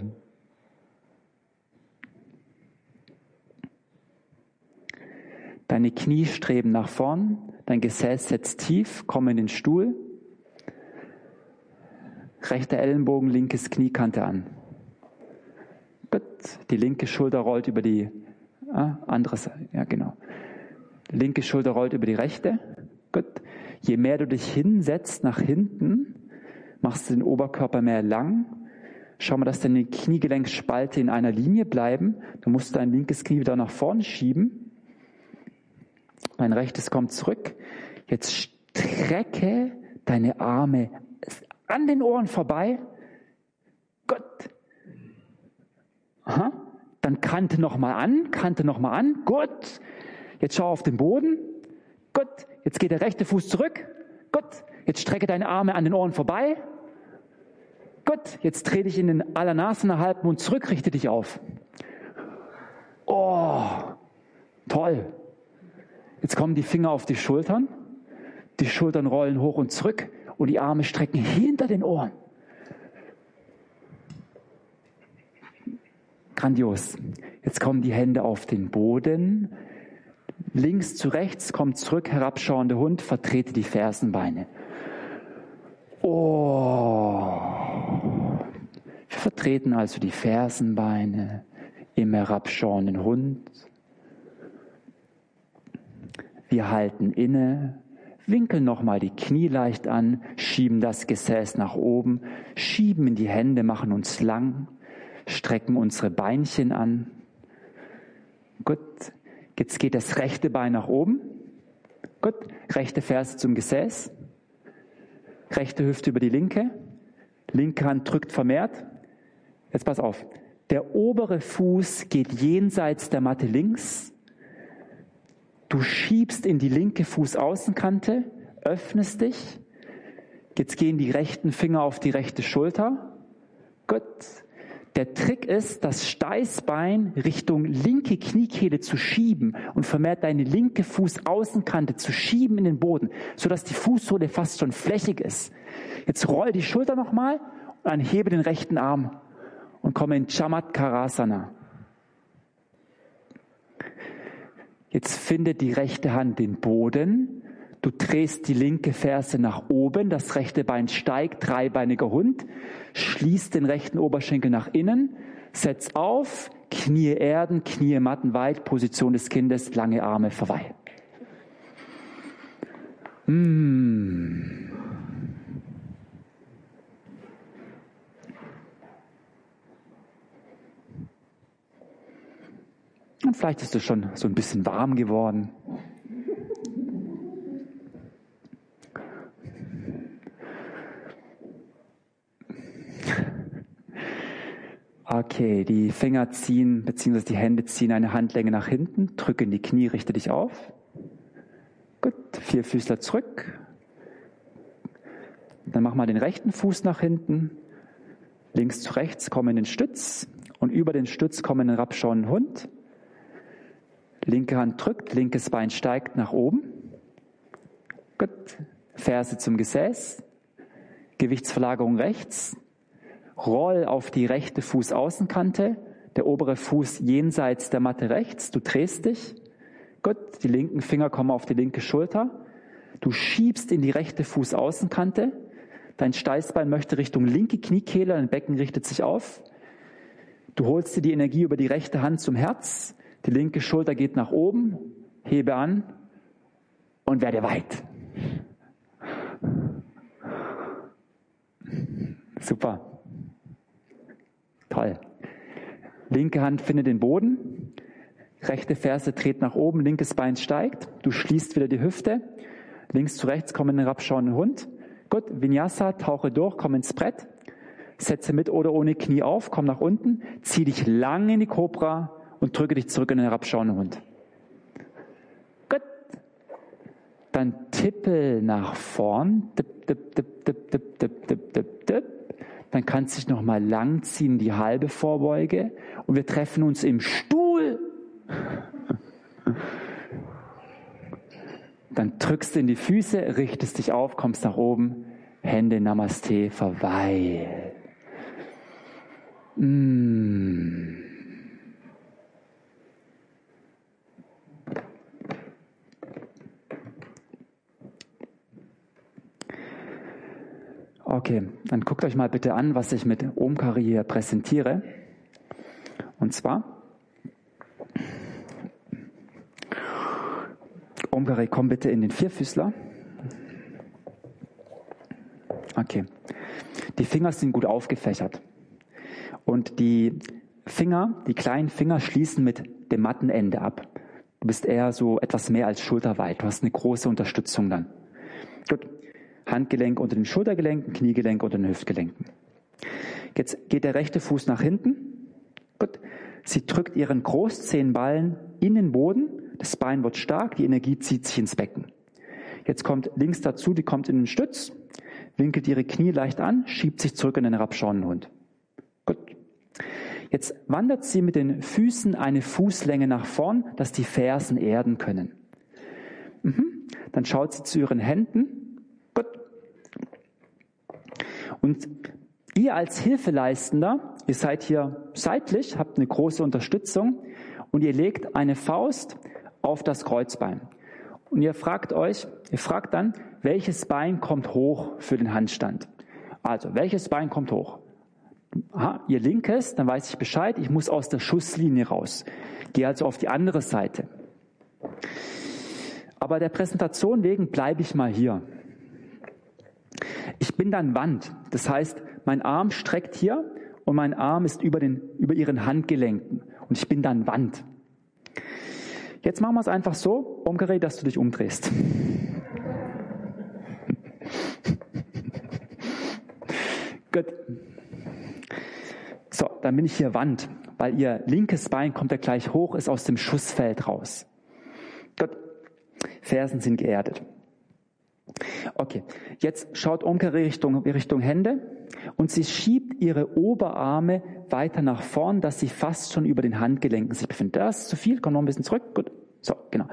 Speaker 2: Deine Knie streben nach vorn, dein Gesäß setzt tief, komm in den Stuhl. Rechter Ellenbogen, linkes Knie Kante an. Gut. Die linke Schulter rollt über die ah, andere Seite. Ja, genau. Linke Schulter rollt über die rechte. Gut. Je mehr du dich hinsetzt nach hinten, machst du den Oberkörper mehr lang. Schau mal, dass deine Kniegelenksspalte in einer Linie bleiben. Du musst dein linkes Knie wieder nach vorne schieben. Dein rechtes kommt zurück. Jetzt strecke deine Arme an den Ohren vorbei. Gott. Aha. Dann Kante nochmal an, Kante nochmal an. Gut. Jetzt schau auf den Boden. Gut. Jetzt geht der rechte Fuß zurück. Gut. Jetzt strecke deine Arme an den Ohren vorbei. Gut. Jetzt dreh dich in den Alanasana Halbmond zurück, richte dich auf. Oh. Toll. Jetzt kommen die Finger auf die Schultern. Die Schultern rollen hoch und zurück und die Arme strecken hinter den Ohren. Grandios. Jetzt kommen die Hände auf den Boden. Links zu rechts, kommt zurück, herabschauende Hund, vertrete die Fersenbeine. Oh. Wir vertreten also die Fersenbeine im herabschauenden Hund. Wir halten inne, winkeln nochmal die Knie leicht an, schieben das Gesäß nach oben, schieben in die Hände, machen uns lang, strecken unsere Beinchen an. Gut, jetzt geht das rechte Bein nach oben. Gut, rechte Ferse zum Gesäß. Rechte Hüfte über die linke. Linke Hand drückt vermehrt. Jetzt pass auf. Der obere Fuß geht jenseits der Matte links. Du schiebst in die linke Fußaußenkante, öffnest dich. Jetzt gehen die rechten Finger auf die rechte Schulter. Gut. Der Trick ist, das Steißbein Richtung linke Kniekehle zu schieben und vermehrt deine linke Fußaußenkante zu schieben in den Boden, sodass die Fußsohle fast schon flächig ist. Jetzt roll die Schulter nochmal und dann hebe den rechten Arm und komme in Chamatkarasana. Jetzt findet die rechte Hand den Boden. Du drehst die linke Ferse nach oben, das rechte Bein steigt, dreibeiniger Hund. Schließ den rechten Oberschenkel nach innen, setz auf, Knie erden, Knie matten weit, Position des Kindes, lange Arme vorbei. Mmh. Und vielleicht ist es schon so ein bisschen warm geworden. Okay, die Finger ziehen, beziehungsweise die Hände ziehen eine Handlänge nach hinten, drücken die Knie, richte dich auf. Gut, vier Füßler zurück. Dann mach mal den rechten Fuß nach hinten, links zu rechts, komm in den Stütz und über den Stütz komm in den herabschauenden Hund. Linke Hand drückt, linkes Bein steigt nach oben. Gut. Ferse zum Gesäß. Gewichtsverlagerung rechts. Roll auf die rechte Fußaußenkante. Der obere Fuß jenseits der Matte rechts. Du drehst dich. Gut. Die linken Finger kommen auf die linke Schulter. Du schiebst in die rechte Fußaußenkante. Dein Steißbein möchte Richtung linke Kniekehle. Dein Becken richtet sich auf. Du holst dir die Energie über die rechte Hand zum Herz. Die linke Schulter geht nach oben, hebe an und werde weit. Super. Toll. Linke Hand findet den Boden. Rechte Ferse dreht nach oben, linkes Bein steigt. Du schließt wieder die Hüfte. Links zu rechts kommen den herabschauenden Hund. Gut, Vinyasa, tauche durch, komm ins Brett. Setze mit oder ohne Knie auf, komm nach unten. Zieh dich lang in die Cobra und drücke dich zurück in den herabschauenden Hund. Gut. Dann tippel nach vorn. Dip, dip, dip, dip, dip, dip, dip, dip, dip. Dann kannst du dich nochmal langziehen, die halbe Vorbeuge. Und wir treffen uns im Stuhl. Dann drückst du in die Füße, richtest dich auf, kommst nach oben. Hände Namaste, verweil. Mmh. Okay, dann guckt euch mal bitte an, was ich mit Omkari hier präsentiere. Und zwar, Omkari, komm bitte in den Vierfüßler. Okay. Die Finger sind gut aufgefächert. Und die Finger, die kleinen Finger schließen mit dem matten Ende ab. Du bist eher so etwas mehr als schulterweit. Du hast eine große Unterstützung dann. Gut. Handgelenk unter den Schultergelenken, Kniegelenk unter den Hüftgelenken. Jetzt geht der rechte Fuß nach hinten. Gut. Sie drückt ihren Großzehenballen in den Boden. Das Bein wird stark, die Energie zieht sich ins Becken. Jetzt kommt links dazu, die kommt in den Stütz, winkelt ihre Knie leicht an, schiebt sich zurück in den Rapschornenhund. Gut. Jetzt wandert sie mit den Füßen eine Fußlänge nach vorn, dass die Fersen erden können. Mhm. Dann schaut sie zu ihren Händen. Und ihr als Hilfeleistender, ihr seid hier seitlich, habt eine große Unterstützung und ihr legt eine Faust auf das Kreuzbein. Und ihr fragt euch, ihr fragt dann, welches Bein kommt hoch für den Handstand? Also, welches Bein kommt hoch? Aha, ihr linkes, dann weiß ich Bescheid, ich muss aus der Schusslinie raus. Gehe also auf die andere Seite. Aber der Präsentation wegen bleibe ich mal hier. Ich bin dann Wand. Das heißt, mein Arm streckt hier und mein Arm ist über, den, über ihren Handgelenken. Und ich bin dann Wand. Jetzt machen wir es einfach so, umgedreht, dass du dich umdrehst. Gut. So, dann bin ich hier Wand, weil ihr linkes Bein kommt ja gleich hoch, ist aus dem Schussfeld raus. Gut. Fersen sind geerdet. Okay, jetzt schaut Omkari Richtung, Richtung Hände und sie schiebt ihre Oberarme weiter nach vorn, dass sie fast schon über den Handgelenken sich befindet. Das ist zu viel, komm noch ein bisschen zurück. Gut, so, genau.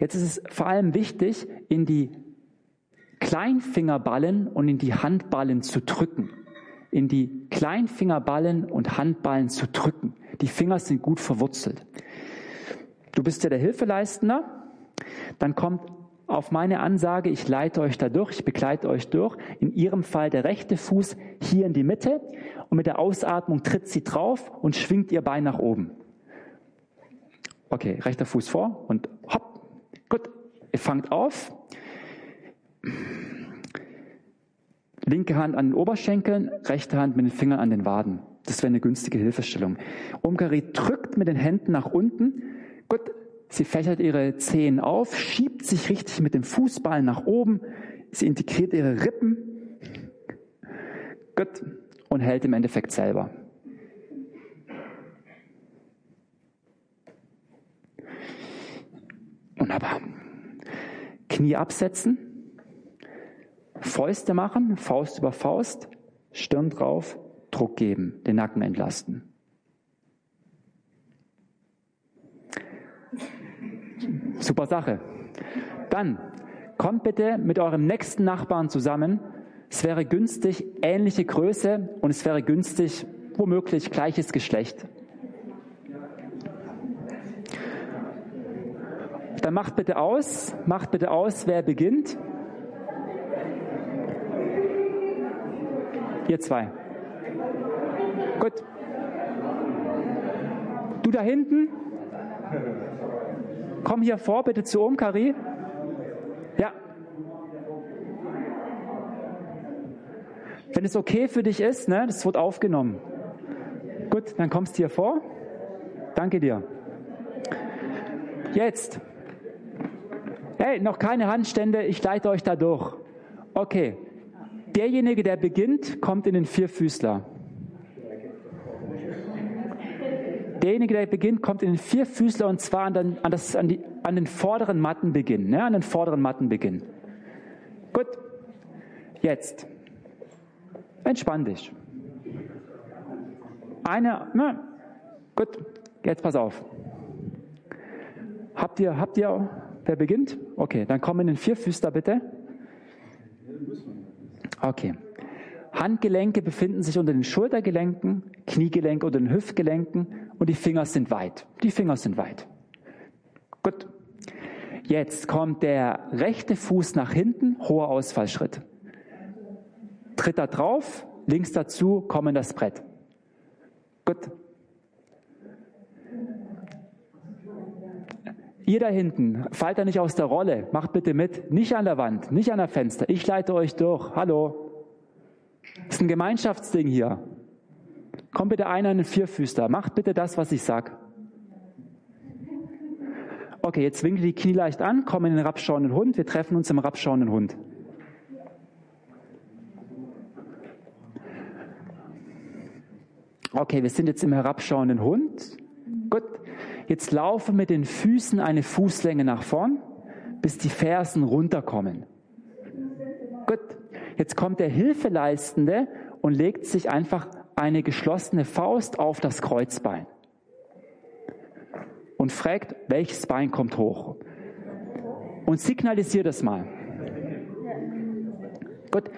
Speaker 2: Jetzt ist es vor allem wichtig, in die Kleinfingerballen und in die Handballen zu drücken. In die Kleinfingerballen und Handballen zu drücken. Die Finger sind gut verwurzelt. Du bist ja der Hilfeleistender. Dann kommt auf meine Ansage, ich leite euch da durch, ich begleite euch durch. In ihrem Fall der rechte Fuß hier in die Mitte und mit der Ausatmung tritt sie drauf und schwingt ihr Bein nach oben. Okay, rechter Fuß vor und hopp. Gut, ihr fangt auf. Linke Hand an den Oberschenkeln, rechte Hand mit den Fingern an den Waden. Das wäre eine günstige Hilfestellung. Omkari drückt mit den Händen nach unten. Gut, Sie fächert ihre Zehen auf, schiebt sich richtig mit dem Fußball nach oben. Sie integriert ihre Rippen. Gut. Und hält im Endeffekt selber. Wunderbar. Knie absetzen. Fäuste machen, Faust über Faust, Stirn drauf, Druck geben, den Nacken entlasten. Super Sache. Dann kommt bitte mit eurem nächsten Nachbarn zusammen. Es wäre günstig, ähnliche Größe und es wäre günstig, womöglich gleiches Geschlecht. Dann macht bitte aus, macht bitte aus, wer beginnt. Ihr zwei. Gut. Du da hinten. Komm hier vor, bitte zu Omkari. Ja. Wenn es okay für dich ist, ne, das wird aufgenommen. Gut, dann kommst du hier vor. Danke dir. Jetzt. Hey, noch keine Handstände, ich leite euch da durch. Okay. Derjenige, der beginnt, kommt in den Vierfüßler. Derjenige, der beginnt, kommt in den Vierfüßler und zwar an den, an das, an die, an den vorderen Mattenbeginn. Ne? An den vorderen Mattenbeginn. Gut. Jetzt. Entspann dich. Eine, na, gut. Jetzt pass auf. Habt ihr, habt ihr, wer beginnt? Okay, dann kommen in den Vierfüßler bitte. Okay. Handgelenke befinden sich unter den Schultergelenken, Kniegelenke unter den Hüftgelenken und die Finger sind weit. Die Finger sind weit. Gut. Jetzt kommt der rechte Fuß nach hinten, hoher Ausfallschritt. Tritt da drauf, links dazu, komm in das Brett. Gut. Ihr da hinten, fallt da nicht aus der Rolle, macht bitte mit, nicht an der Wand, nicht an der Fenster. Ich leite euch durch. Hallo. Das ist ein Gemeinschaftsding hier. Komm bitte einer in den Vierfüßler. Macht bitte das, was ich sag. Okay, jetzt winkel die Knie leicht an, komm in den rapschauenden Hund. Wir treffen uns im rapschauenden Hund. Okay, wir sind jetzt im herabschauenden Hund. Gut. Jetzt laufe mit den Füßen eine Fußlänge nach vorn, bis die Fersen runterkommen. Gut. Jetzt kommt der Hilfeleistende und legt sich einfach eine geschlossene Faust auf das Kreuzbein und fragt, welches Bein kommt hoch. Und signalisiert es mal. Gut,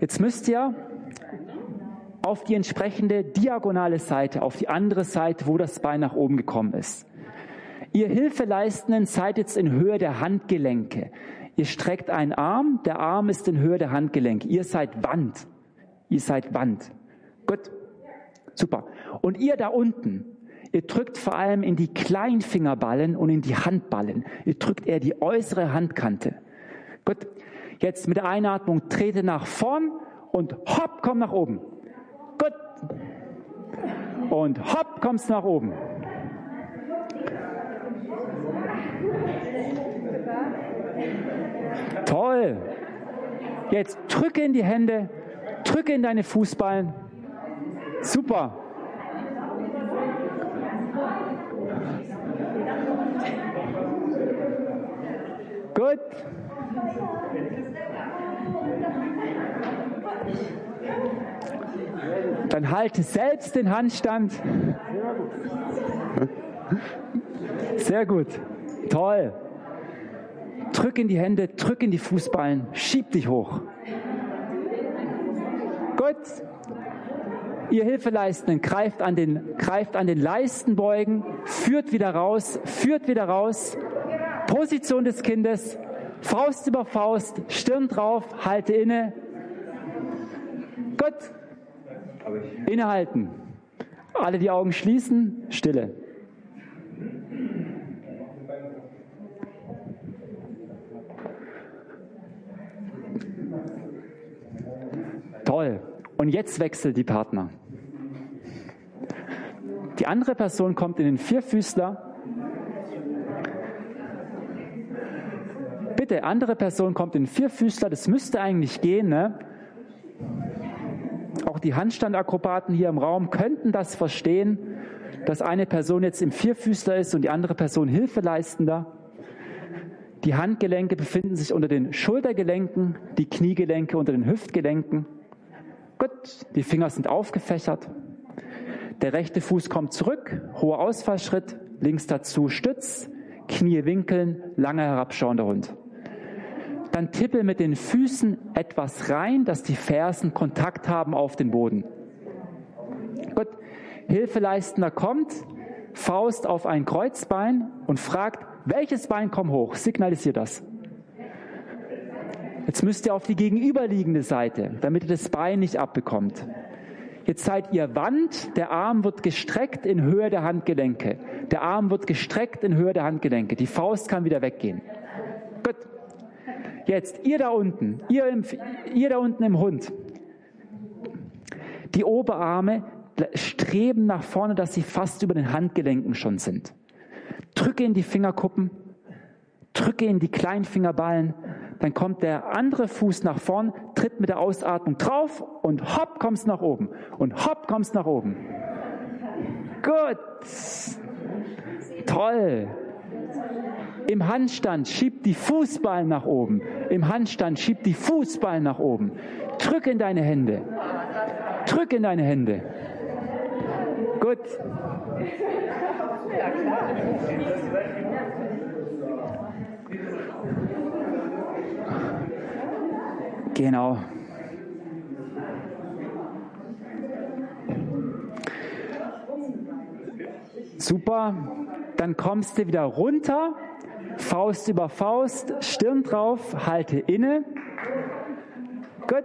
Speaker 2: jetzt müsst ihr auf die entsprechende diagonale Seite, auf die andere Seite, wo das Bein nach oben gekommen ist. Ihr Hilfeleistenden seid jetzt in Höhe der Handgelenke. Ihr streckt einen Arm, der Arm ist in Höhe der Handgelenke. Ihr seid Wand. Ihr seid Wand. Gut. Super. Und ihr da unten, Ihr drückt vor allem in die Kleinfingerballen und in die Handballen. Ihr drückt eher die äußere Handkante. Gut. Jetzt mit der Einatmung trete nach vorn und hopp, komm nach oben. Gut. Und hopp, kommst nach oben. Toll. Jetzt drücke in die Hände, drücke in deine Fußballen. Super. Gut. Dann halte selbst den Handstand. Sehr gut. Toll. Drück in die Hände, drück in die Fußballen, schieb dich hoch. Gut. Ihr Hilfeleistenden greift an den, greift an den Leistenbeugen, führt wieder raus, führt wieder raus. Position des Kindes, Faust über Faust, Stirn drauf, halte inne. Gut. Innehalten. Alle die Augen schließen, Stille. Toll. Und jetzt wechselt die Partner. Die andere Person kommt in den Vierfüßler bitte, andere Person kommt in Vierfüßler, das müsste eigentlich gehen. Ne? Auch die Handstandakrobaten hier im Raum könnten das verstehen, dass eine Person jetzt im Vierfüßler ist und die andere Person Hilfeleistender. Die Handgelenke befinden sich unter den Schultergelenken, die Kniegelenke unter den Hüftgelenken. Gut, die Finger sind aufgefächert. Der rechte Fuß kommt zurück, hoher Ausfallschritt, links dazu Stütz, Knie winkeln, langer herabschauender Hund. Dann tippe mit den Füßen etwas rein, dass die Fersen Kontakt haben auf den Boden. Gut. Hilfeleistender kommt, Faust auf ein Kreuzbein und fragt, welches Bein kommt hoch? Signalisiert das. Jetzt müsst ihr auf die gegenüberliegende Seite, damit ihr das Bein nicht abbekommt. Jetzt seid ihr Wand, der Arm wird gestreckt in Höhe der Handgelenke. Der Arm wird gestreckt in Höhe der Handgelenke. Die Faust kann wieder weggehen. Gut. Jetzt, ihr da unten, ihr, im, ihr da unten im Hund. Die Oberarme streben nach vorne, dass sie fast über den Handgelenken schon sind. Drücke in die Fingerkuppen, drücke in die Kleinfingerballen, dann kommt der andere Fuß nach vorn, tritt mit der Ausatmung drauf und hopp kommst nach oben und hopp kommst nach oben. Gut. Toll. Im Handstand schiebt die Fußballen nach oben. Im Handstand schiebt die Fußballen nach oben. Drück in deine Hände. Drück in deine Hände. Gut. Genau. Super. Dann kommst du wieder runter Faust über Faust, Stirn drauf, halte inne. Gut.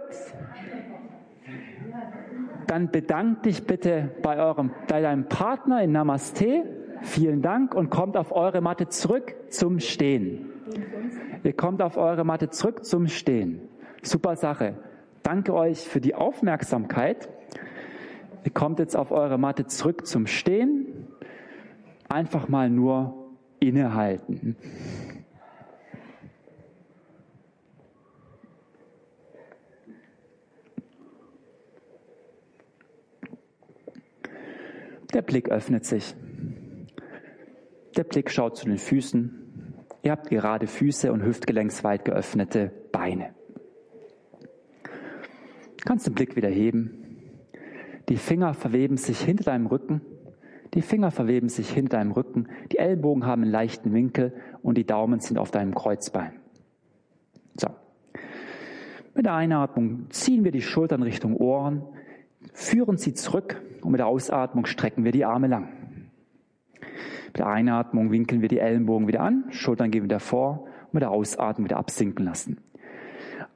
Speaker 2: Dann bedank dich bitte bei eurem, bei deinem Partner in Namaste. Vielen Dank und kommt auf eure Matte zurück zum Stehen. Ihr kommt auf eure Matte zurück zum Stehen. Super Sache. danke euch für die Aufmerksamkeit. Ihr kommt jetzt auf eure Matte zurück zum Stehen. Einfach mal nur innehalten. Der Blick öffnet sich. Der Blick schaut zu den Füßen. Ihr habt gerade Füße und hüftgelenksweit geöffnete Beine. Kannst den Blick wieder heben. Die Finger verweben sich hinter deinem Rücken. Die Finger verweben sich hinter deinem Rücken. Die Ellbogen haben einen leichten Winkel und die Daumen sind auf deinem Kreuzbein. So. Mit der Einatmung ziehen wir die Schultern Richtung Ohren, führen sie zurück und mit der Ausatmung strecken wir die Arme lang. Mit der Einatmung winkeln wir die Ellenbogen wieder an, Schultern gehen wieder vor und mit der Ausatmung wieder absinken lassen.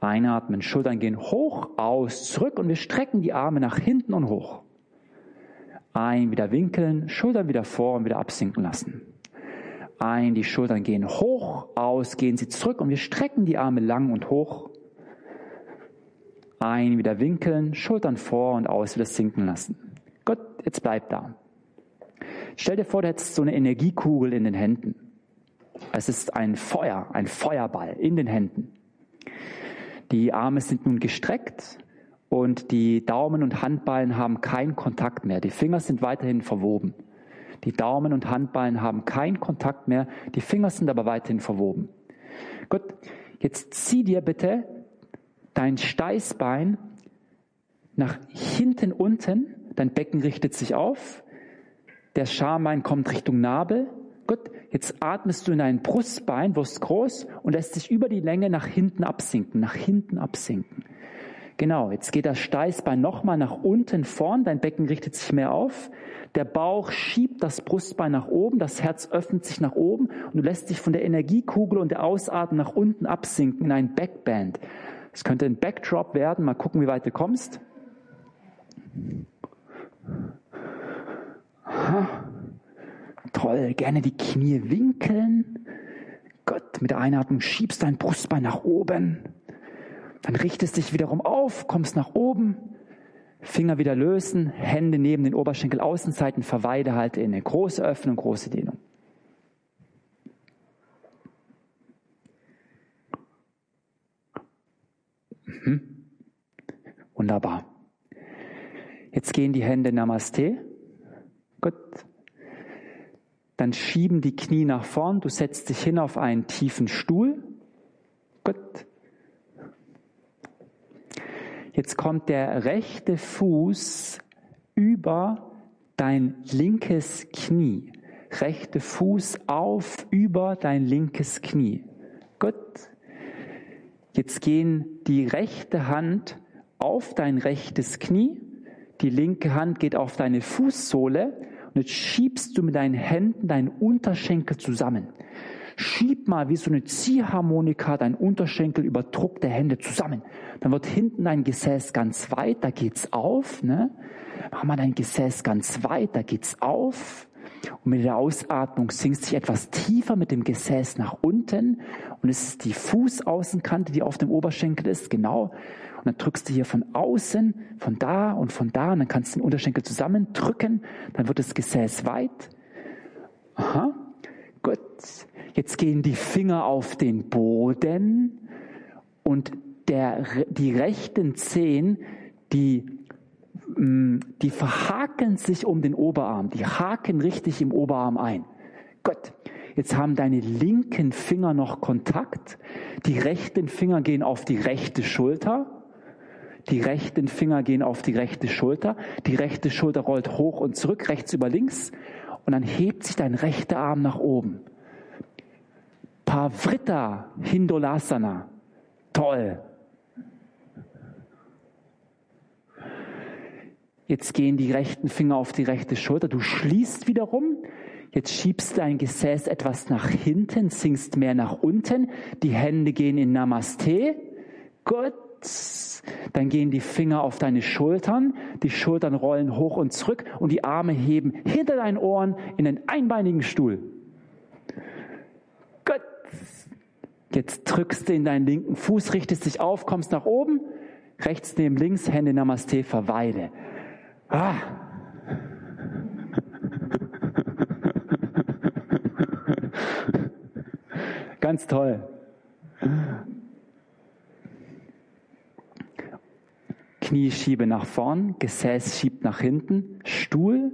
Speaker 2: Einatmen, Schultern gehen hoch, aus, zurück und wir strecken die Arme nach hinten und hoch. Ein, wieder winkeln, Schultern wieder vor und wieder absinken lassen. Ein, die Schultern gehen hoch, aus, gehen sie zurück und wir strecken die Arme lang und hoch. Ein, wieder winkeln, Schultern vor und aus, wieder sinken lassen. Gott, jetzt bleib da. Stell dir vor, du hättest so eine Energiekugel in den Händen. Es ist ein Feuer, ein Feuerball in den Händen. Die Arme sind nun gestreckt und die Daumen und Handballen haben keinen Kontakt mehr. Die Finger sind weiterhin verwoben. Die Daumen und Handballen haben keinen Kontakt mehr. Die Finger sind aber weiterhin verwoben. Gut, jetzt zieh dir bitte dein Steißbein nach hinten unten. Dein Becken richtet sich auf. Der Schambein kommt Richtung Nabel. Gut, jetzt atmest du in dein Brustbein, wirst groß und lässt dich über die Länge nach hinten absinken, nach hinten absinken. Genau, jetzt geht das Steißbein nochmal nach unten vorn, dein Becken richtet sich mehr auf, der Bauch schiebt das Brustbein nach oben, das Herz öffnet sich nach oben und du lässt dich von der Energiekugel und der Ausatmung nach unten absinken in ein Backband. Es könnte ein Backdrop werden, mal gucken, wie weit du kommst. Aha. Toll, gerne die Knie winkeln. Gott, mit der Einatmung schiebst dein Brustbein nach oben. Dann richtest dich wiederum auf, kommst nach oben. Finger wieder lösen, Hände neben den Oberschenkel Außenseiten, verweide halte inne. Große Öffnung, große Dehnung. Mhm. Wunderbar. Jetzt gehen die Hände Namaste. Gut. Dann schieben die Knie nach vorn. Du setzt dich hin auf einen tiefen Stuhl. Gut. Jetzt kommt der rechte Fuß über dein linkes Knie. Rechte Fuß auf über dein linkes Knie. Gut. Jetzt gehen die rechte Hand auf dein rechtes Knie. Die linke Hand geht auf deine Fußsohle und jetzt schiebst du mit deinen Händen deinen Unterschenkel zusammen. Schieb mal wie so eine Ziehharmonika deinen Unterschenkel über Druck der Hände zusammen. Dann wird hinten dein Gesäß ganz weit, da geht's auf. Ne? Mach mal dein Gesäß ganz weit, da geht's auf. Und mit der Ausatmung sinkst du dich etwas tiefer mit dem Gesäß nach unten. Und es ist die Fußaußenkante, die auf dem Oberschenkel ist, genau. Und dann drückst du hier von außen, von da und von da. Und dann kannst du den Unterschenkel zusammendrücken. Dann wird das Gesäß weit. Aha. Gut. Jetzt gehen die Finger auf den Boden. Und der, die rechten Zehen, die Mm, die verhaken sich um den Oberarm, die haken richtig im Oberarm ein. Gott, jetzt haben deine linken Finger noch Kontakt, die rechten Finger gehen auf die rechte Schulter, die rechten Finger gehen auf die rechte Schulter, die rechte Schulter rollt hoch und zurück, rechts über links und dann hebt sich dein rechter Arm nach oben. Pavrita Hindolasana. Toll. Jetzt gehen die rechten Finger auf die rechte Schulter. Du schließt wiederum. Jetzt schiebst dein Gesäß etwas nach hinten, sinkst mehr nach unten. Die Hände gehen in Namaste. Gut. Dann gehen die Finger auf deine Schultern. Die Schultern rollen hoch und zurück und die Arme heben hinter deinen Ohren in einen einbeinigen Stuhl. Gut. Jetzt drückst du in deinen linken Fuß, richtest dich auf, kommst nach oben Rechts neben links, Hände Namaste, verweile. Ah. Ganz toll. Knie schiebe nach vorn, Gesäß schiebt nach hinten, Stuhl.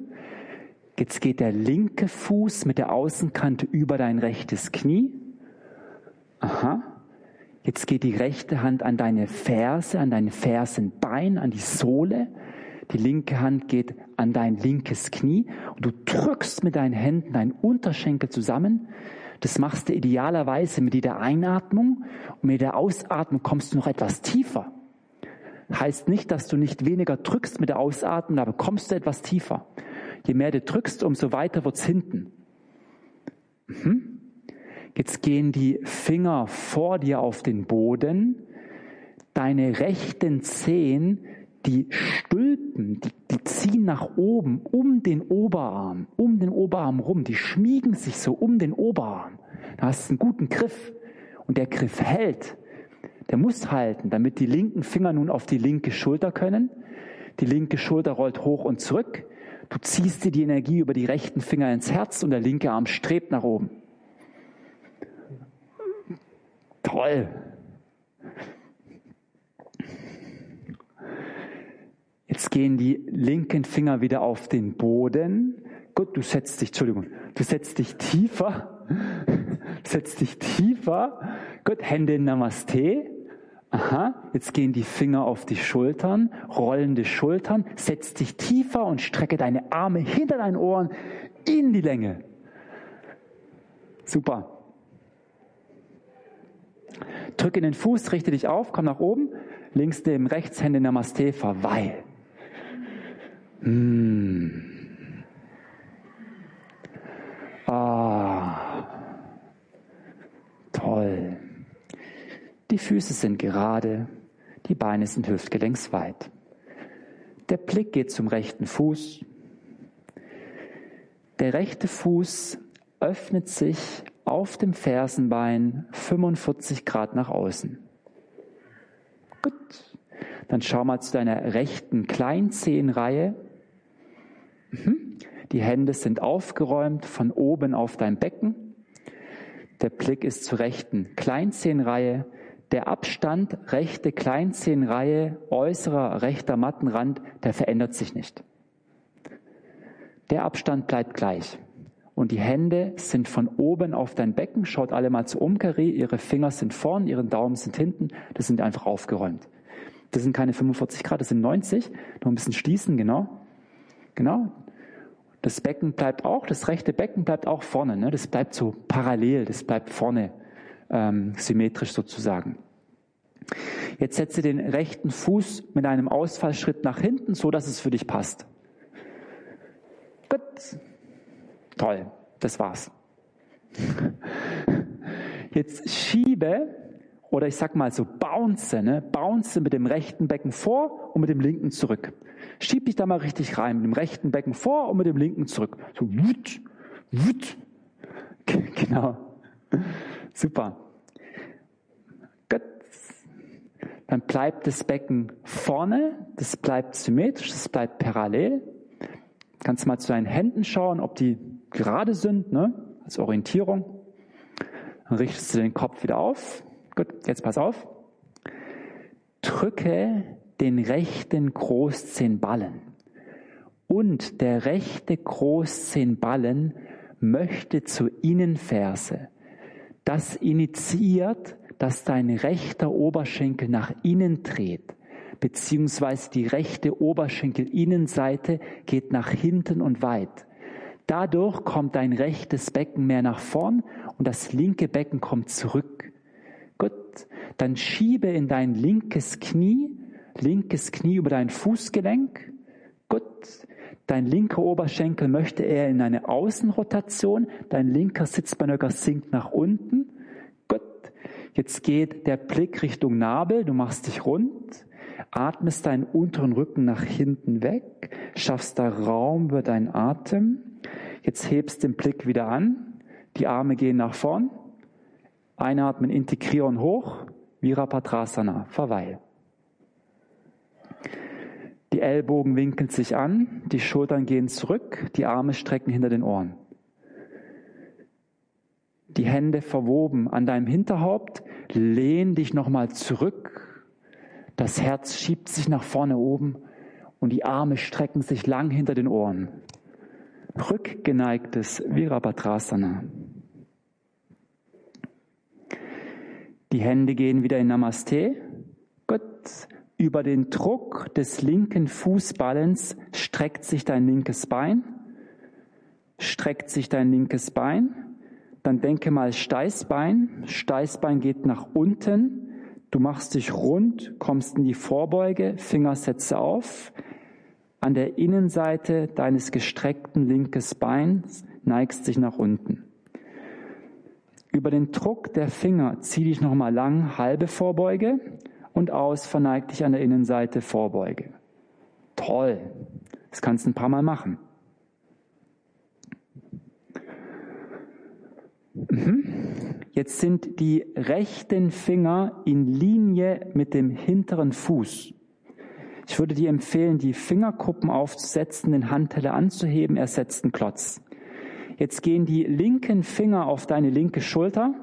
Speaker 2: Jetzt geht der linke Fuß mit der Außenkante über dein rechtes Knie. Aha. Jetzt geht die rechte Hand an deine Ferse, an dein Fersenbein, an die Sohle. Die linke Hand geht an dein linkes Knie und du drückst mit deinen Händen deinen Unterschenkel zusammen. Das machst du idealerweise mit jeder Einatmung und mit der Ausatmung kommst du noch etwas tiefer. Heißt nicht, dass du nicht weniger drückst mit der Ausatmung, aber kommst du etwas tiefer. Je mehr du drückst, umso weiter wird's hinten. Mhm. Jetzt gehen die Finger vor dir auf den Boden. Deine rechten Zehen, die Stülpen, die, die ziehen nach oben um den Oberarm, um den Oberarm rum. Die schmiegen sich so um den Oberarm. Da hast du einen guten Griff. Und der Griff hält. Der muss halten, damit die linken Finger nun auf die linke Schulter können. Die linke Schulter rollt hoch und zurück. Du ziehst dir die Energie über die rechten Finger ins Herz und der linke Arm strebt nach oben. Toll. Jetzt gehen die linken Finger wieder auf den Boden. Gut, du setzt dich, Entschuldigung, du setzt dich tiefer, setzt dich tiefer. Gut, Hände in Namaste. Aha, jetzt gehen die Finger auf die Schultern, rollende Schultern, setz dich tiefer und strecke deine Arme hinter deinen Ohren in die Länge. Super. Drücke den Fuß, richte dich auf, komm nach oben, links neben rechts, Hände Namaste, verweil. Mmh. Ah, toll. Die Füße sind gerade, die Beine sind hüftgelenksweit. Der Blick geht zum rechten Fuß. Der rechte Fuß öffnet sich auf dem Fersenbein 45 Grad nach außen. Gut. Dann schau mal zu deiner rechten Kleinzehenreihe. Mhm. Die Hände sind aufgeräumt von oben auf dein Becken. Der Blick ist zur rechten Kleinzehenreihe. Der Abstand rechte Kleinzehenreihe, äußerer rechter Mattenrand, der verändert sich nicht. Der Abstand bleibt gleich. Und die Hände sind von oben auf dein Becken. Schaut alle mal zu Umkari. Ihre Finger sind vorn, ihre Daumen sind hinten. Das sind einfach aufgeräumt. Das sind keine 45 Grad, das sind 90. Noch ein bisschen schließen, genau. Genau. Das Becken bleibt auch, das rechte Becken bleibt auch vorne. Ne? Das bleibt so parallel, das bleibt vorne ähm, symmetrisch sozusagen. Jetzt setze den rechten Fuß mit einem Ausfallschritt nach hinten, so dass es für dich passt. Gut. Toll. Das war's. Jetzt schiebe oder ich sag mal so bounce, ne? bounce mit dem rechten Becken vor und mit dem linken zurück. Schieb dich da mal richtig rein, mit dem rechten Becken vor und mit dem linken zurück. So wut, wut. Genau. Super. Dann bleibt das Becken vorne, das bleibt symmetrisch, das bleibt parallel. Kannst mal zu deinen Händen schauen, ob die gerade sind, ne? als Orientierung. Dann richtest du den Kopf wieder auf. Gut, jetzt pass auf. Drücke den rechten Großzehenballen. Und der rechte Großzehenballen möchte zur Innenferse. Das initiiert dass dein rechter Oberschenkel nach innen dreht, beziehungsweise die rechte Oberschenkelinnenseite geht nach hinten und weit. Dadurch kommt dein rechtes Becken mehr nach vorn und das linke Becken kommt zurück. Gut, dann schiebe in dein linkes Knie, linkes Knie über dein Fußgelenk. Gut, dein linker Oberschenkel möchte eher in eine Außenrotation, dein linker Sitzbeinhöcker sinkt nach unten. Jetzt geht der Blick Richtung Nabel, du machst dich rund, atmest deinen unteren Rücken nach hinten weg, schaffst da Raum über deinen Atem. Jetzt hebst den Blick wieder an, die Arme gehen nach vorn, einatmen, integrieren hoch, Virapatrasana, verweil. Ellbogen winkeln sich an, die Schultern gehen zurück, die Arme strecken hinter den Ohren. Die Hände verwoben an deinem Hinterhaupt, lehn dich nochmal zurück, das Herz schiebt sich nach vorne oben und die Arme strecken sich lang hinter den Ohren. Rückgeneigtes Virabhadrasana. Die Hände gehen wieder in Namaste. Gott, über den Druck des linken Fußballens streckt sich dein linkes Bein. Streckt sich dein linkes Bein. Dann denke mal Steißbein. Steißbein geht nach unten. Du machst dich rund, kommst in die Vorbeuge, Finger setze auf. An der Innenseite deines gestreckten linkes Beins neigst dich nach unten. Über den Druck der Finger zieh dich nochmal lang, halbe Vorbeuge und aus, verneig dich an der Innenseite, Vorbeuge. Toll. Das kannst du ein paar Mal machen. Jetzt sind die rechten Finger in Linie mit dem hinteren Fuß. Ich würde dir empfehlen, die Fingerkuppen aufzusetzen, den Handteller anzuheben, er setzt einen Klotz. Jetzt gehen die linken Finger auf deine linke Schulter.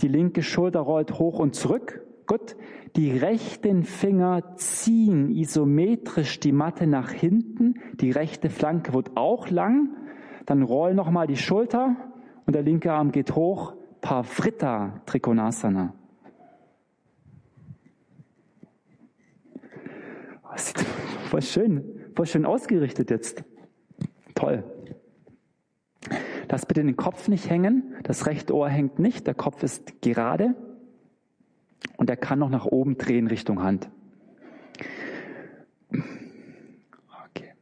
Speaker 2: Die linke Schulter rollt hoch und zurück. Gut. Die rechten Finger ziehen isometrisch die Matte nach hinten. Die rechte Flanke wird auch lang. Dann roll nochmal die Schulter und der linke Arm geht hoch. Pavritta Trikonasana. Das sieht voll schön, voll schön ausgerichtet jetzt. Toll. Lass bitte den Kopf nicht hängen. Das rechte Ohr hängt nicht. Der Kopf ist gerade. Und er kann noch nach oben drehen Richtung Hand. Okay.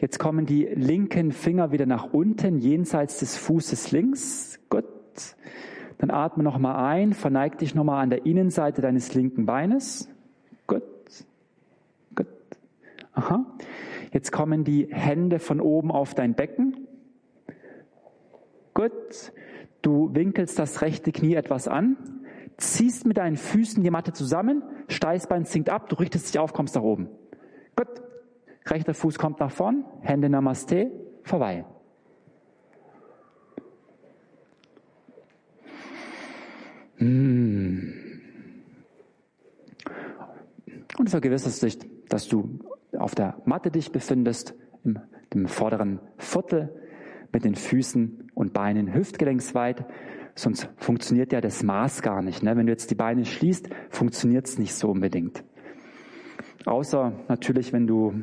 Speaker 2: Jetzt kommen die linken Finger wieder nach unten, jenseits des Fußes links. Gut. Dann atme nochmal ein, verneig dich nochmal an der Innenseite deines linken Beines. Gut. Gut. Aha. Jetzt kommen die Hände von oben auf dein Becken. Gut. Du winkelst das rechte Knie etwas an, ziehst mit deinen Füßen die Matte zusammen, Steißbein sinkt ab, du richtest dich auf, kommst nach oben. Gut. Rechter Fuß kommt nach vorn, Hände Namaste, vorbei. Hm. Und vergewisserst dich, dass du auf der Matte dich befindest, im, im vorderen Viertel, mit den Füßen und Beinen hüftgelenksweit. Sonst funktioniert ja das Maß gar nicht. Ne? Wenn du jetzt die Beine schließt, funktioniert es nicht so unbedingt. Außer natürlich, wenn du,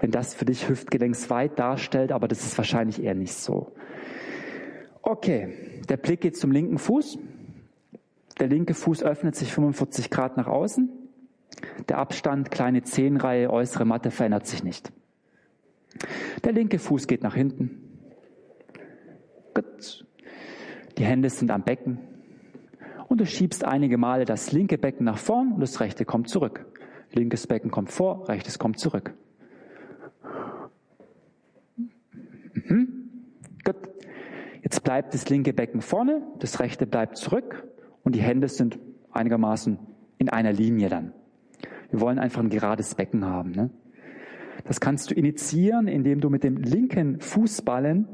Speaker 2: wenn das für dich hüftgelenksweit darstellt, aber das ist wahrscheinlich eher nicht so. Okay, der Blick geht zum linken Fuß. Der linke Fuß öffnet sich 45 Grad nach außen. Der Abstand, kleine Zehenreihe, äußere Matte verändert sich nicht. Der linke Fuß geht nach hinten. Gut. Die Hände sind am Becken. Und du schiebst einige Male das linke Becken nach vorn und das rechte kommt zurück. Linkes Becken kommt vor, rechtes kommt zurück. Mhm. Gut. Jetzt bleibt das linke Becken vorne, das rechte bleibt zurück und die Hände sind einigermaßen in einer Linie dann. Wir wollen einfach ein gerades Becken haben. Ne? Das kannst du initiieren, indem du mit dem linken Fußballen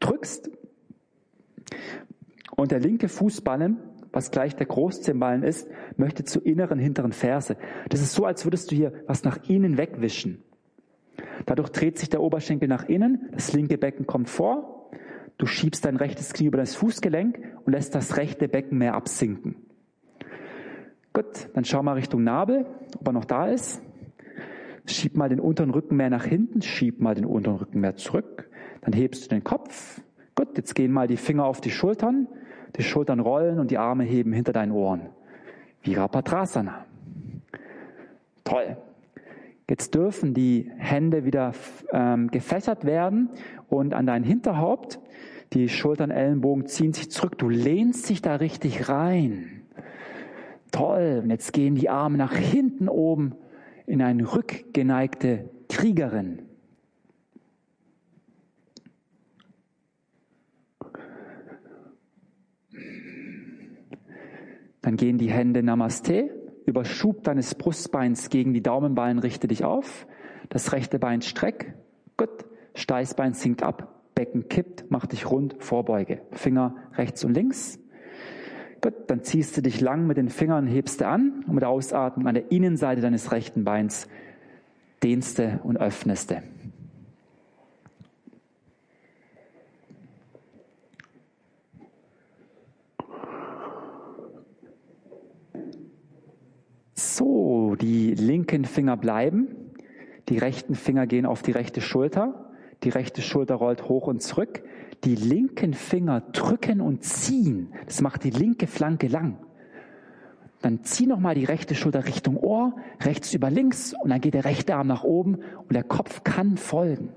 Speaker 2: drückst und der linke Fußballen, was gleich der Großzehenballen ist, möchte zur inneren hinteren Ferse. Das ist so, als würdest du hier was nach innen wegwischen. Dadurch dreht sich der Oberschenkel nach innen, das linke Becken kommt vor, du schiebst dein rechtes Knie über das Fußgelenk und lässt das rechte Becken mehr absinken. Gut, dann schau mal Richtung Nabel, ob er noch da ist. Schieb mal den unteren Rücken mehr nach hinten, schieb mal den unteren Rücken mehr zurück. Dann hebst du den Kopf. Gut, jetzt gehen mal die Finger auf die Schultern, die Schultern rollen und die Arme heben hinter deinen Ohren. Virabhadrasana. Toll. Jetzt dürfen die Hände wieder ähm, gefächert werden und an dein Hinterhaupt. Die Schultern, Ellenbogen ziehen sich zurück. Du lehnst dich da richtig rein. Toll. Und jetzt gehen die Arme nach hinten oben in eine rückgeneigte Kriegerin. Dann gehen die Hände Namaste über Schub deines Brustbeins gegen die Daumenballen richte dich auf. Das rechte Bein streck. Gut. Steißbein sinkt ab. Becken kippt. Mach dich rund. Vorbeuge. Finger rechts und links. Gut. Dann ziehst du dich lang mit den Fingern, hebst du an und mit der Ausatmung an der Innenseite deines rechten Beins dehnst du und öffnest du. So, die linken Finger bleiben. Die rechten Finger gehen auf die rechte Schulter. Die rechte Schulter rollt hoch und zurück. Die linken Finger drücken und ziehen. Das macht die linke Flanke lang. Dann zieh nochmal die rechte Schulter Richtung Ohr, rechts über links und dann geht der rechte Arm nach oben und der Kopf kann folgen.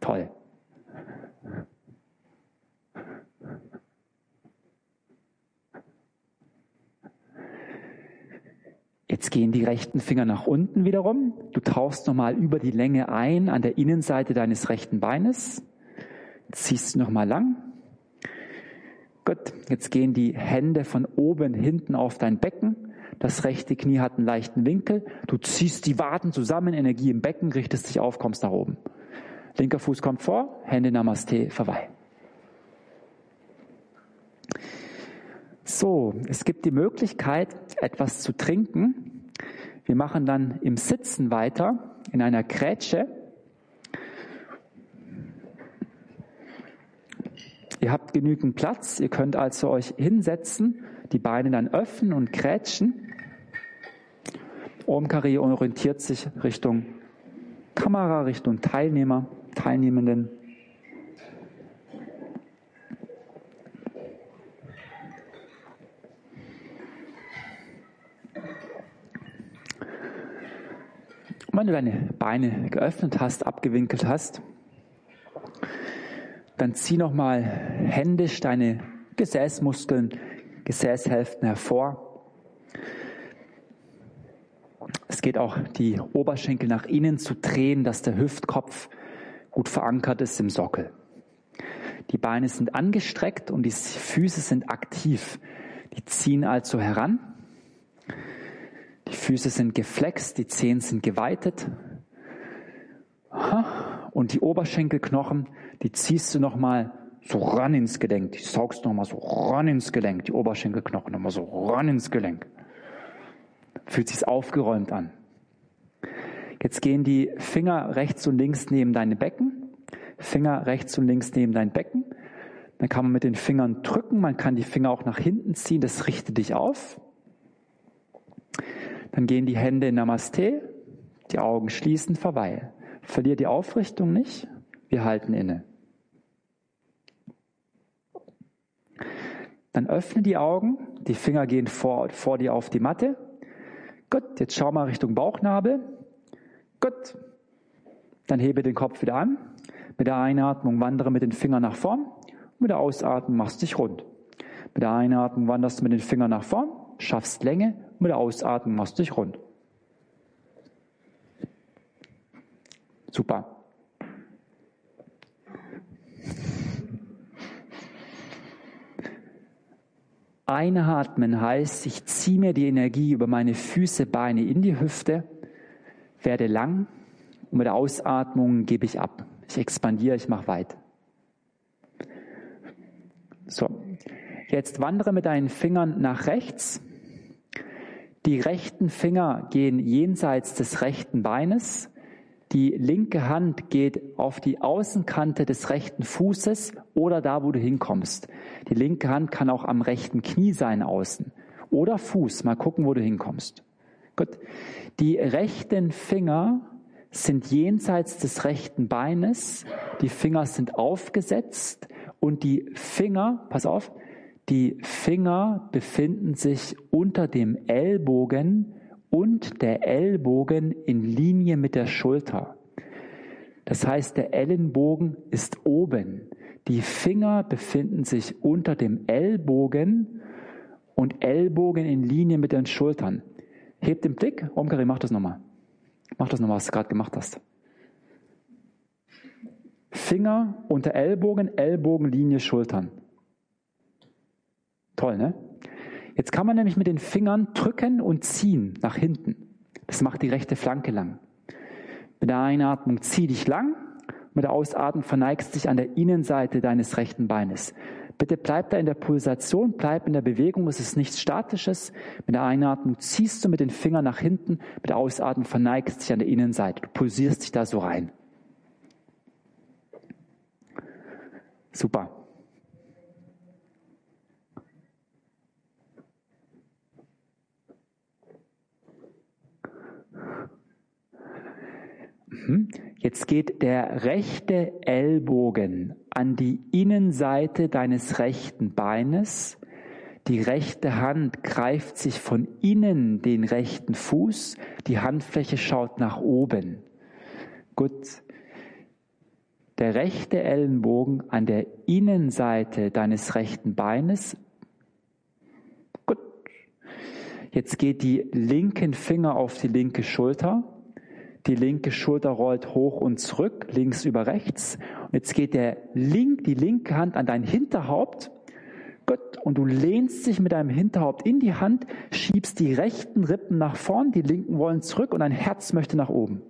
Speaker 2: Toll. Jetzt gehen die rechten Finger nach unten wiederum. Du tauchst nochmal über die Länge ein an der Innenseite deines rechten Beines. Ziehst nochmal lang. Gut, jetzt gehen die Hände von oben hinten auf dein Becken. Das rechte Knie hat einen leichten Winkel. Du ziehst die Waden zusammen, Energie im Becken, richtest dich auf, kommst nach oben. Linker Fuß kommt vor, Hände Namaste, vorbei. So, es gibt die Möglichkeit, etwas zu trinken. Wir machen dann im Sitzen weiter, in einer Grätsche. Ihr habt genügend Platz, ihr könnt also euch hinsetzen, die Beine dann öffnen und grätschen. Omkari orientiert sich Richtung Kamera, Richtung Teilnehmer, Teilnehmenden. Wenn du deine Beine geöffnet hast, abgewinkelt hast, dann zieh nochmal händisch deine Gesäßmuskeln, Gesäßhälften hervor. Es geht auch, die Oberschenkel nach innen zu drehen, dass der Hüftkopf gut verankert ist im Sockel. Die Beine sind angestreckt und die Füße sind aktiv. Die ziehen also heran. Füße sind geflext, die Zehen sind geweitet. Und die Oberschenkelknochen, die ziehst du nochmal so ran ins Gelenk. Die saugst nochmal so ran ins Gelenk. Die Oberschenkelknochen nochmal so ran ins Gelenk. Fühlt sich aufgeräumt an. Jetzt gehen die Finger rechts und links neben deine Becken. Finger rechts und links neben dein Becken. Dann kann man mit den Fingern drücken. Man kann die Finger auch nach hinten ziehen. Das richtet dich auf. Dann gehen die Hände in Namaste, die Augen schließen, verweilen. Verlier die Aufrichtung nicht, wir halten inne. Dann öffne die Augen, die Finger gehen vor, vor dir auf die Matte. Gut, jetzt schau mal Richtung Bauchnabel. Gut, dann hebe den Kopf wieder an. Mit der Einatmung wandere mit den Fingern nach vorn. Mit der Ausatmung machst du dich rund. Mit der Einatmung wanderst du mit den Fingern nach vorn, schaffst Länge mit der Ausatmung machst du dich rund. Super. Einatmen heißt, ich ziehe mir die Energie über meine Füße, Beine in die Hüfte, werde lang und mit der Ausatmung gebe ich ab. Ich expandiere, ich mache weit. So, jetzt wandere mit deinen Fingern nach rechts die rechten Finger gehen jenseits des rechten Beines. Die linke Hand geht auf die Außenkante des rechten Fußes oder da, wo du hinkommst. Die linke Hand kann auch am rechten Knie sein außen oder Fuß. Mal gucken, wo du hinkommst. Gut. Die rechten Finger sind jenseits des rechten Beines. Die Finger sind aufgesetzt und die Finger, pass auf, die Finger befinden sich unter dem Ellbogen und der Ellbogen in Linie mit der Schulter. Das heißt, der Ellenbogen ist oben. Die Finger befinden sich unter dem Ellbogen und Ellbogen in Linie mit den Schultern. Hebt den Blick. Omkari, mach das nochmal. Mach das nochmal, was du gerade gemacht hast. Finger unter Ellbogen, Ellbogenlinie, Schultern. Toll, ne? Jetzt kann man nämlich mit den Fingern drücken und ziehen nach hinten. Das macht die rechte Flanke lang. Mit der Einatmung zieh dich lang, mit der Ausatmung verneigst dich an der Innenseite deines rechten Beines. Bitte bleib da in der Pulsation, bleib in der Bewegung, es ist nichts Statisches. Mit der Einatmung ziehst du mit den Fingern nach hinten, mit der Ausatmung verneigst dich an der Innenseite. Du pulsierst dich da so rein. Super. Jetzt geht der rechte Ellbogen an die Innenseite deines rechten Beines. Die rechte Hand greift sich von innen den rechten Fuß. Die Handfläche schaut nach oben. Gut. Der rechte Ellenbogen an der Innenseite deines rechten Beines. Gut. Jetzt geht die linken Finger auf die linke Schulter. Die linke Schulter rollt hoch und zurück, links über rechts. Und jetzt geht der link, die linke Hand an dein Hinterhaupt. Gut. Und du lehnst dich mit deinem Hinterhaupt in die Hand, schiebst die rechten Rippen nach vorn, die linken wollen zurück und dein Herz möchte nach oben.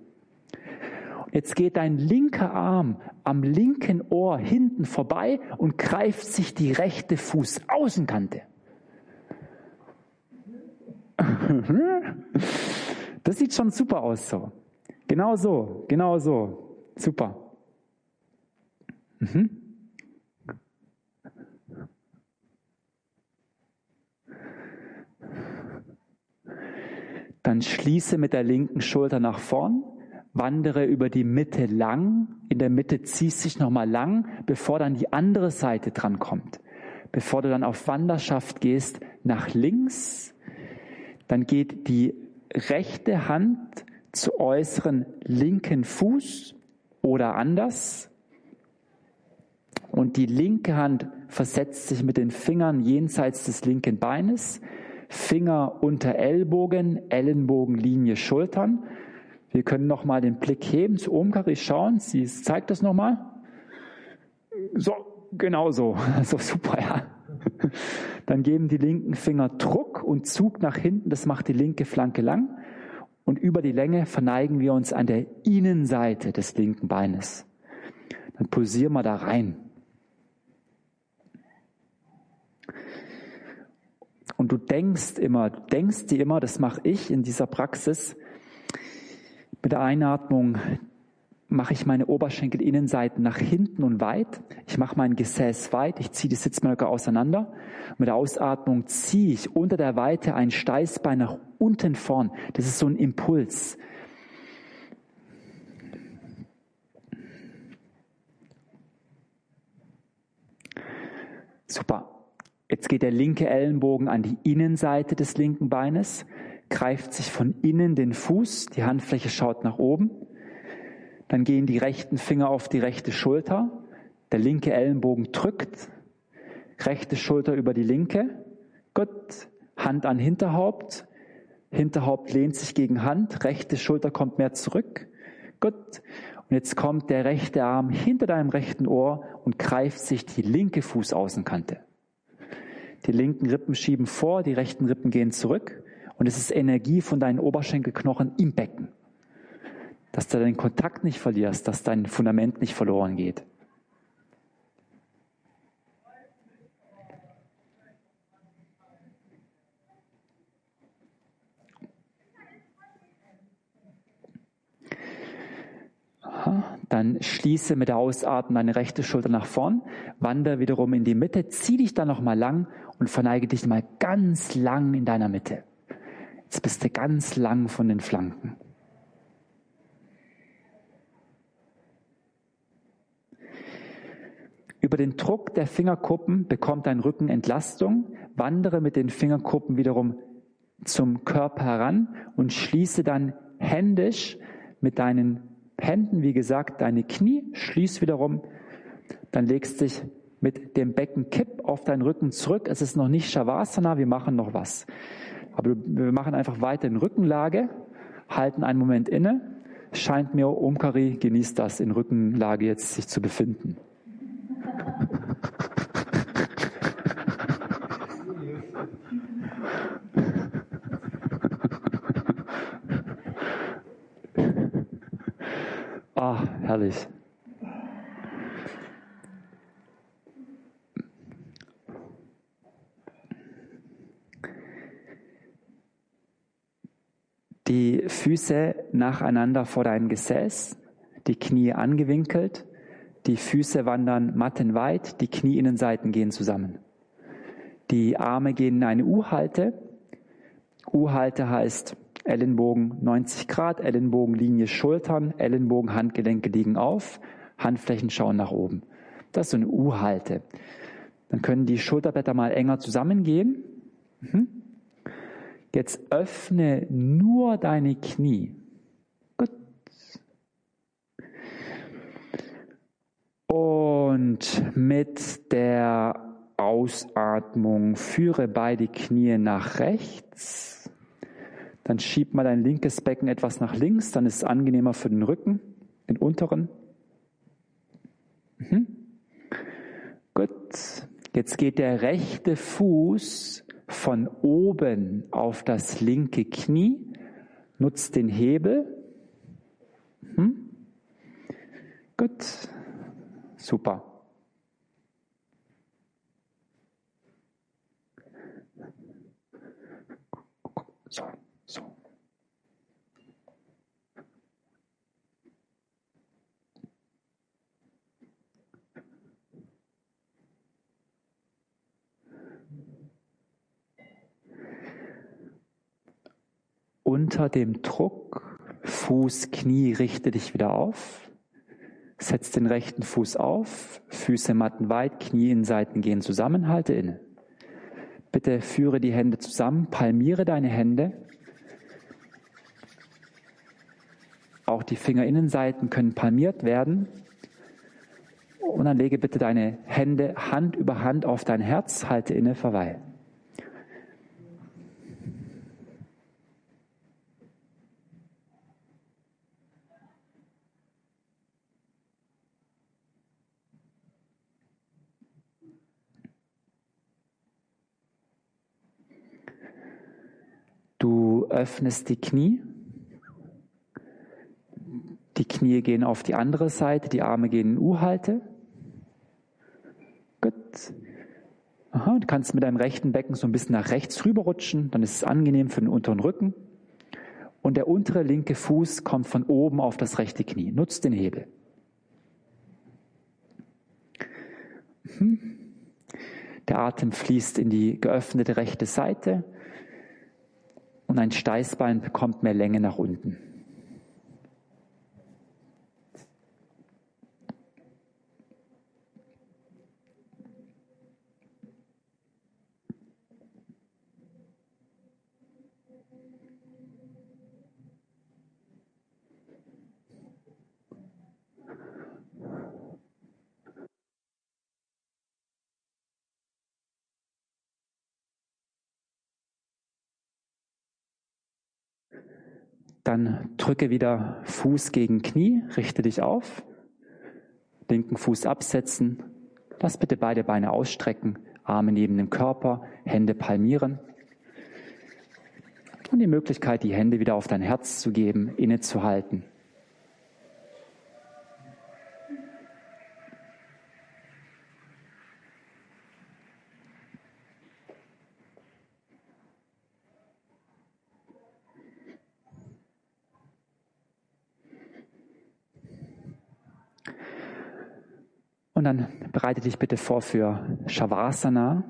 Speaker 2: Jetzt geht dein linker Arm am linken Ohr hinten vorbei und greift sich die rechte Fußaußenkante. Das sieht schon super aus so. Genau so, genau so. Super. Mhm. Dann schließe mit der linken Schulter nach vorn, wandere über die Mitte lang, in der Mitte ziehst dich nochmal lang, bevor dann die andere Seite dran kommt. Bevor du dann auf Wanderschaft gehst, nach links, dann geht die rechte Hand zu äußeren linken Fuß oder anders. Und die linke Hand versetzt sich mit den Fingern jenseits des linken Beines, Finger unter Ellbogen, Ellenbogenlinie, Schultern. Wir können nochmal den Blick heben zu Omkari schauen. Sie zeigt das nochmal. So, genau so. So super, ja. Dann geben die linken Finger Druck und Zug nach hinten. Das macht die linke Flanke lang und über die Länge verneigen wir uns an der Innenseite des linken Beines. Dann pulsieren wir da rein. Und du denkst immer, denkst dir immer, das mache ich in dieser Praxis, mit der Einatmung mache ich meine Oberschenkelinnenseiten nach hinten und weit. Ich mache mein Gesäß weit. Ich ziehe die Sitzmöcke auseinander. Mit der Ausatmung ziehe ich unter der Weite ein Steißbein nach unten vorn. Das ist so ein Impuls. Super. Jetzt geht der linke Ellenbogen an die Innenseite des linken Beines, greift sich von innen den Fuß, die Handfläche schaut nach oben. Dann gehen die rechten Finger auf die rechte Schulter. Der linke Ellenbogen drückt. Rechte Schulter über die linke. Gut. Hand an Hinterhaupt. Hinterhaupt lehnt sich gegen Hand. Rechte Schulter kommt mehr zurück. Gut. Und jetzt kommt der rechte Arm hinter deinem rechten Ohr und greift sich die linke Fußaußenkante. Die linken Rippen schieben vor, die rechten Rippen gehen zurück. Und es ist Energie von deinen Oberschenkelknochen im Becken dass du deinen Kontakt nicht verlierst, dass dein Fundament nicht verloren geht. Dann schließe mit der Ausatmung deine rechte Schulter nach vorn, wandere wiederum in die Mitte, zieh dich dann nochmal lang und verneige dich mal ganz lang in deiner Mitte. Jetzt bist du ganz lang von den Flanken. Über den Druck der Fingerkuppen bekommt dein Rücken Entlastung. Wandere mit den Fingerkuppen wiederum zum Körper heran und schließe dann händisch mit deinen Händen, wie gesagt, deine Knie, schließ wiederum, dann legst dich mit dem Becken kipp auf deinen Rücken zurück. Es ist noch nicht Shavasana, wir machen noch was. Aber wir machen einfach weiter in Rückenlage, halten einen Moment inne, scheint mir, Omkari genießt das, in Rückenlage jetzt sich zu befinden. Ah, herrlich. Die Füße nacheinander vor deinem Gesäß, die Knie angewinkelt, die Füße wandern mattenweit, die Knieinnenseiten gehen zusammen. Die Arme gehen in eine U-Halte. U-Halte heißt Ellenbogen 90 Grad, Ellenbogenlinie Schultern, Ellenbogen Handgelenke liegen auf, Handflächen schauen nach oben. Das ist so eine U-Halte. Dann können die Schulterblätter mal enger zusammengehen. Mhm. Jetzt öffne nur deine Knie. Gut. Und mit der Ausatmung führe beide Knie nach rechts. Dann schieb mal dein linkes Becken etwas nach links, dann ist es angenehmer für den Rücken, den unteren. Mhm. Gut. Jetzt geht der rechte Fuß von oben auf das linke Knie, nutzt den Hebel. Hm? Gut, super. So. Unter dem Druck, Fuß, Knie, richte dich wieder auf. Setz den rechten Fuß auf, Füße mattenweit, Knie in Seiten gehen zusammen, halte inne. Bitte führe die Hände zusammen, palmiere deine Hände. Auch die Fingerinnenseiten können palmiert werden. Und dann lege bitte deine Hände Hand über Hand auf dein Herz, halte inne, verweile. Du öffnest die Knie. Die Knie gehen auf die andere Seite, die Arme gehen in U-Halte. Gut. Aha, du kannst mit deinem rechten Becken so ein bisschen nach rechts rüberrutschen, dann ist es angenehm für den unteren Rücken. Und der untere linke Fuß kommt von oben auf das rechte Knie. Nutzt den Hebel. Mhm. Der Atem fließt in die geöffnete rechte Seite und ein Steißbein bekommt mehr Länge nach unten. Dann drücke wieder Fuß gegen Knie, richte dich auf, linken Fuß absetzen, lass bitte beide Beine ausstrecken, Arme neben dem Körper, Hände palmieren. Und die Möglichkeit, die Hände wieder auf dein Herz zu geben, innezuhalten. Und dann bereite dich bitte vor für Shavasana,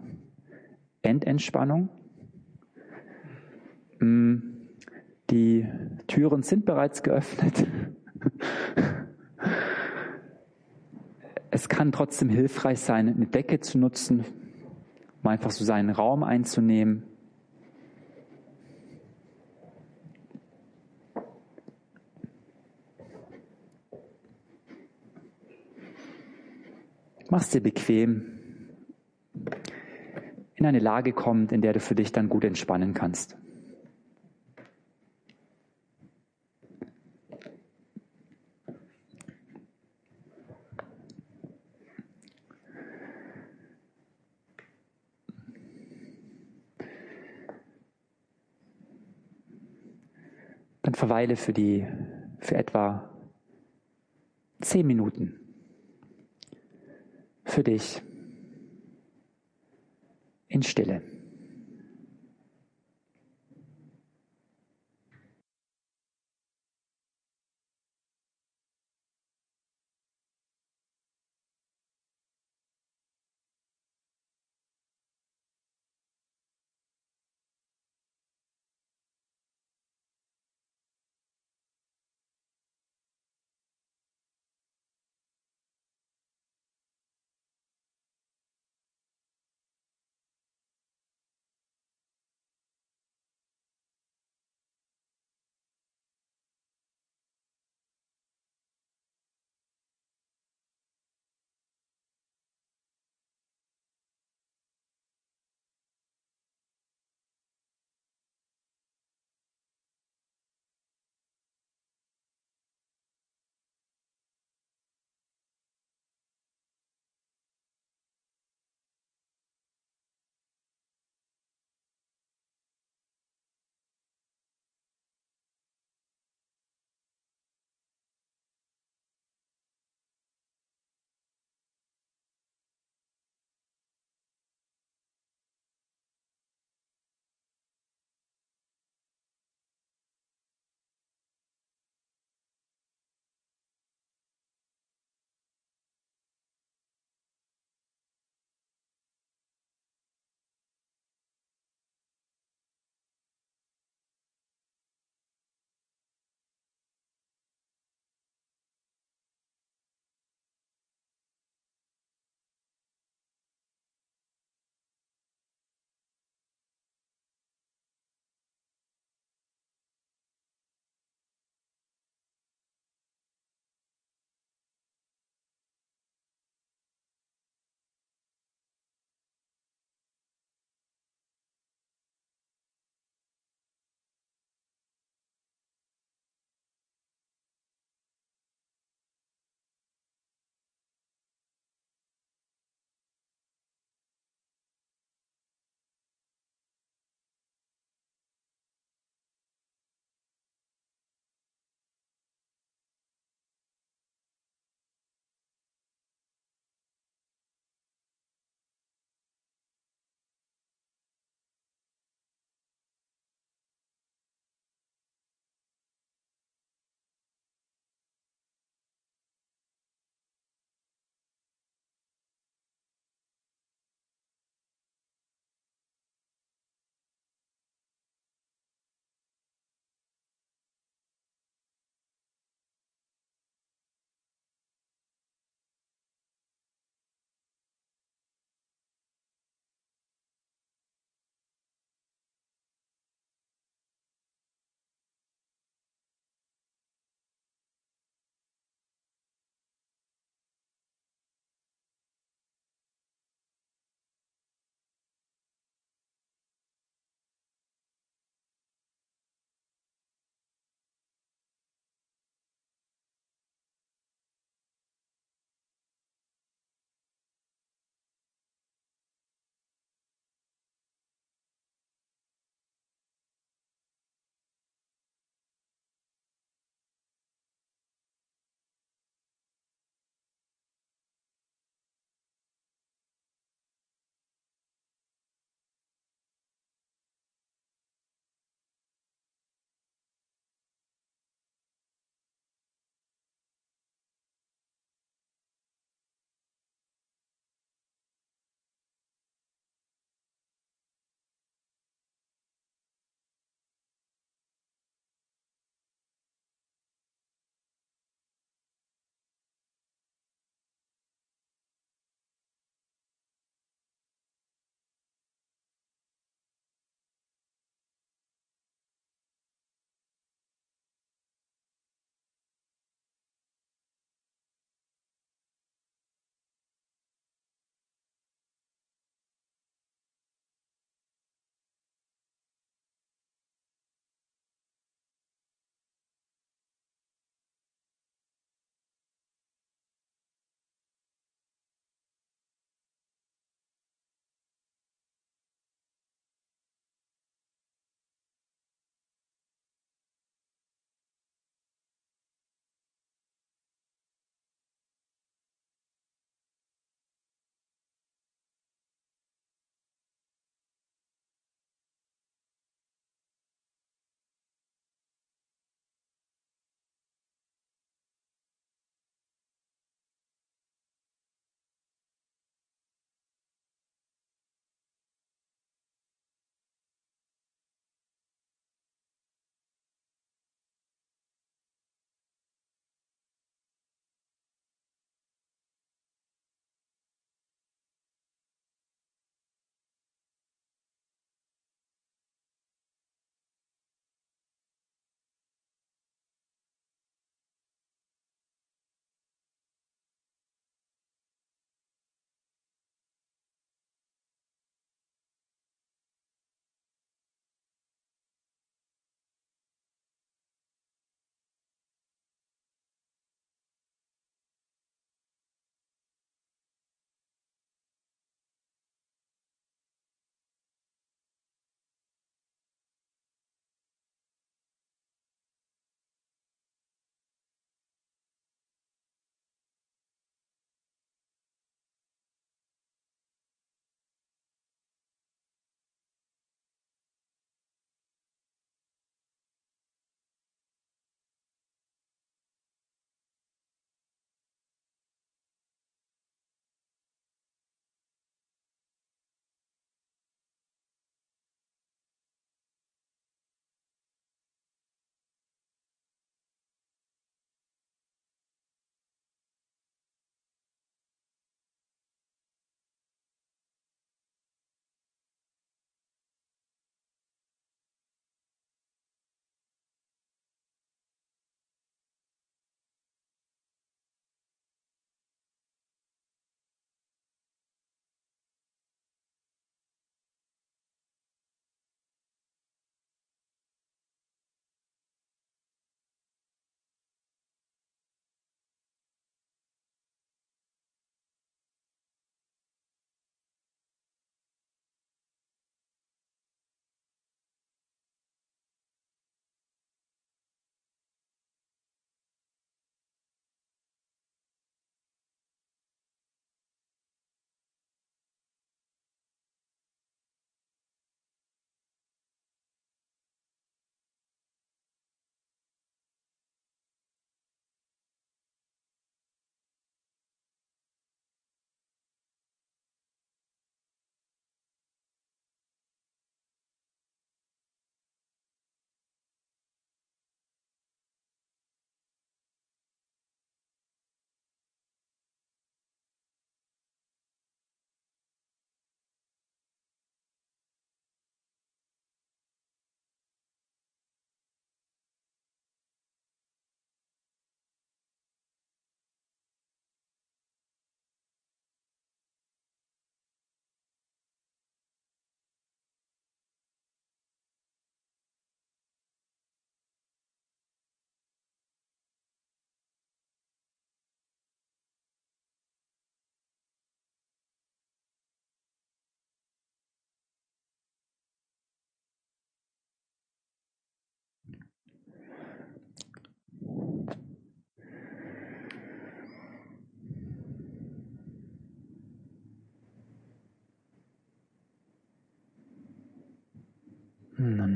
Speaker 2: Endentspannung. Mm, die Türen sind bereits geöffnet. Es kann trotzdem hilfreich sein, eine Decke zu nutzen, um einfach so seinen Raum einzunehmen. machst dir bequem, in eine Lage kommt, in der du für dich dann gut entspannen kannst. Dann verweile für die, für etwa zehn Minuten für dich in Stille.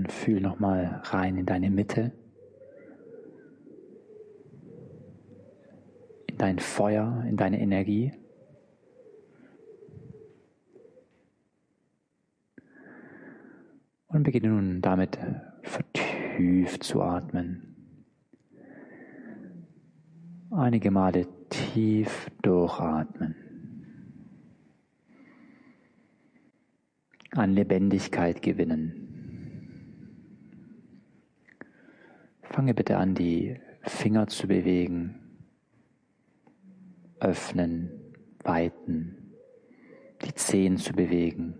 Speaker 2: Und fühl nochmal rein in deine Mitte, in dein Feuer, in deine Energie. Und beginne nun damit vertieft zu atmen. Einige Male tief durchatmen. An Lebendigkeit gewinnen. Fange bitte an, die Finger zu bewegen, öffnen, weiten, die Zehen zu bewegen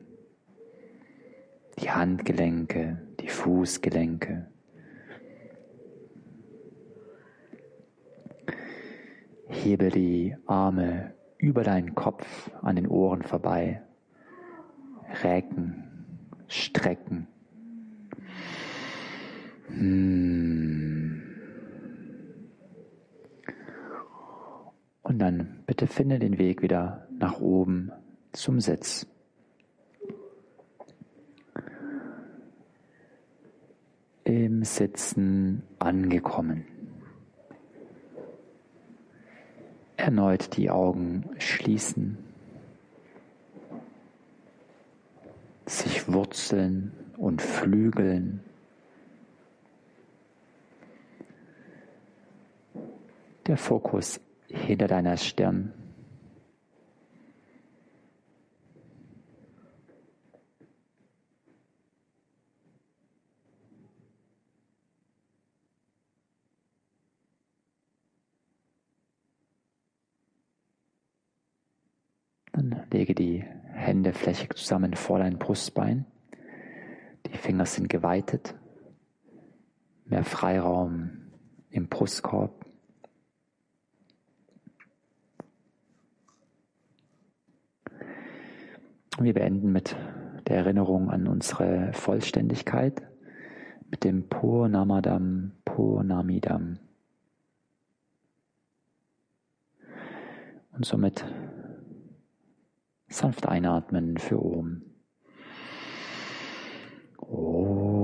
Speaker 2: die Handgelenke, die Fußgelenke. Hebe die Arme über deinen Kopf an den Ohren vorbei. Recken, strecken. Hm. Und dann bitte finde den Weg wieder nach oben zum Sitz. im Sitzen angekommen. Erneut die Augen schließen, sich wurzeln und flügeln. Der Fokus hinter deiner Stirn. Dann lege die Hände flächig zusammen vor dein Brustbein. Die Finger sind geweitet. Mehr Freiraum im Brustkorb. Wir beenden mit der Erinnerung an unsere Vollständigkeit, mit dem Purnamadam, Purnamidam. Und somit Sanft einatmen für oben. Purnamidam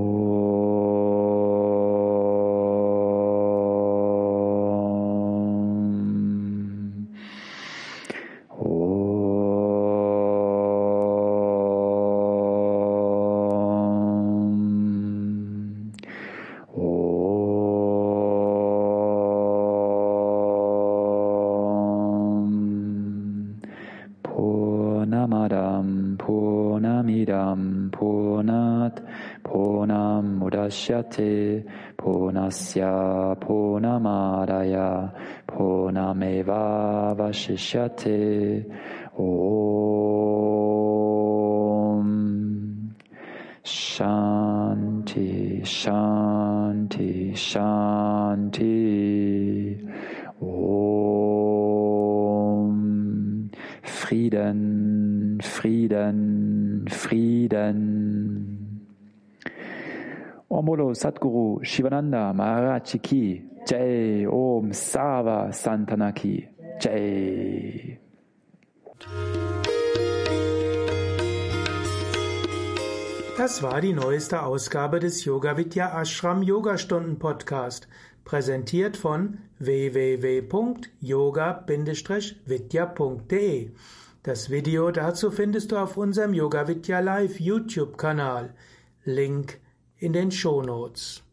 Speaker 2: Udashyate Purnasya Purnamadaya Purnameva Vashishyate. Om. Shanti Shanti Shanti Satguru Shivananda Maharaj Jai Om Sava Santanaki Jai.
Speaker 1: Das war die neueste Ausgabe des Yoga Vidya Ashram Yogastunden Podcast, präsentiert von www.yoga-vidya.de. Das Video dazu findest du auf unserem Yoga Vidya Live YouTube Kanal. Link in den Show Notes.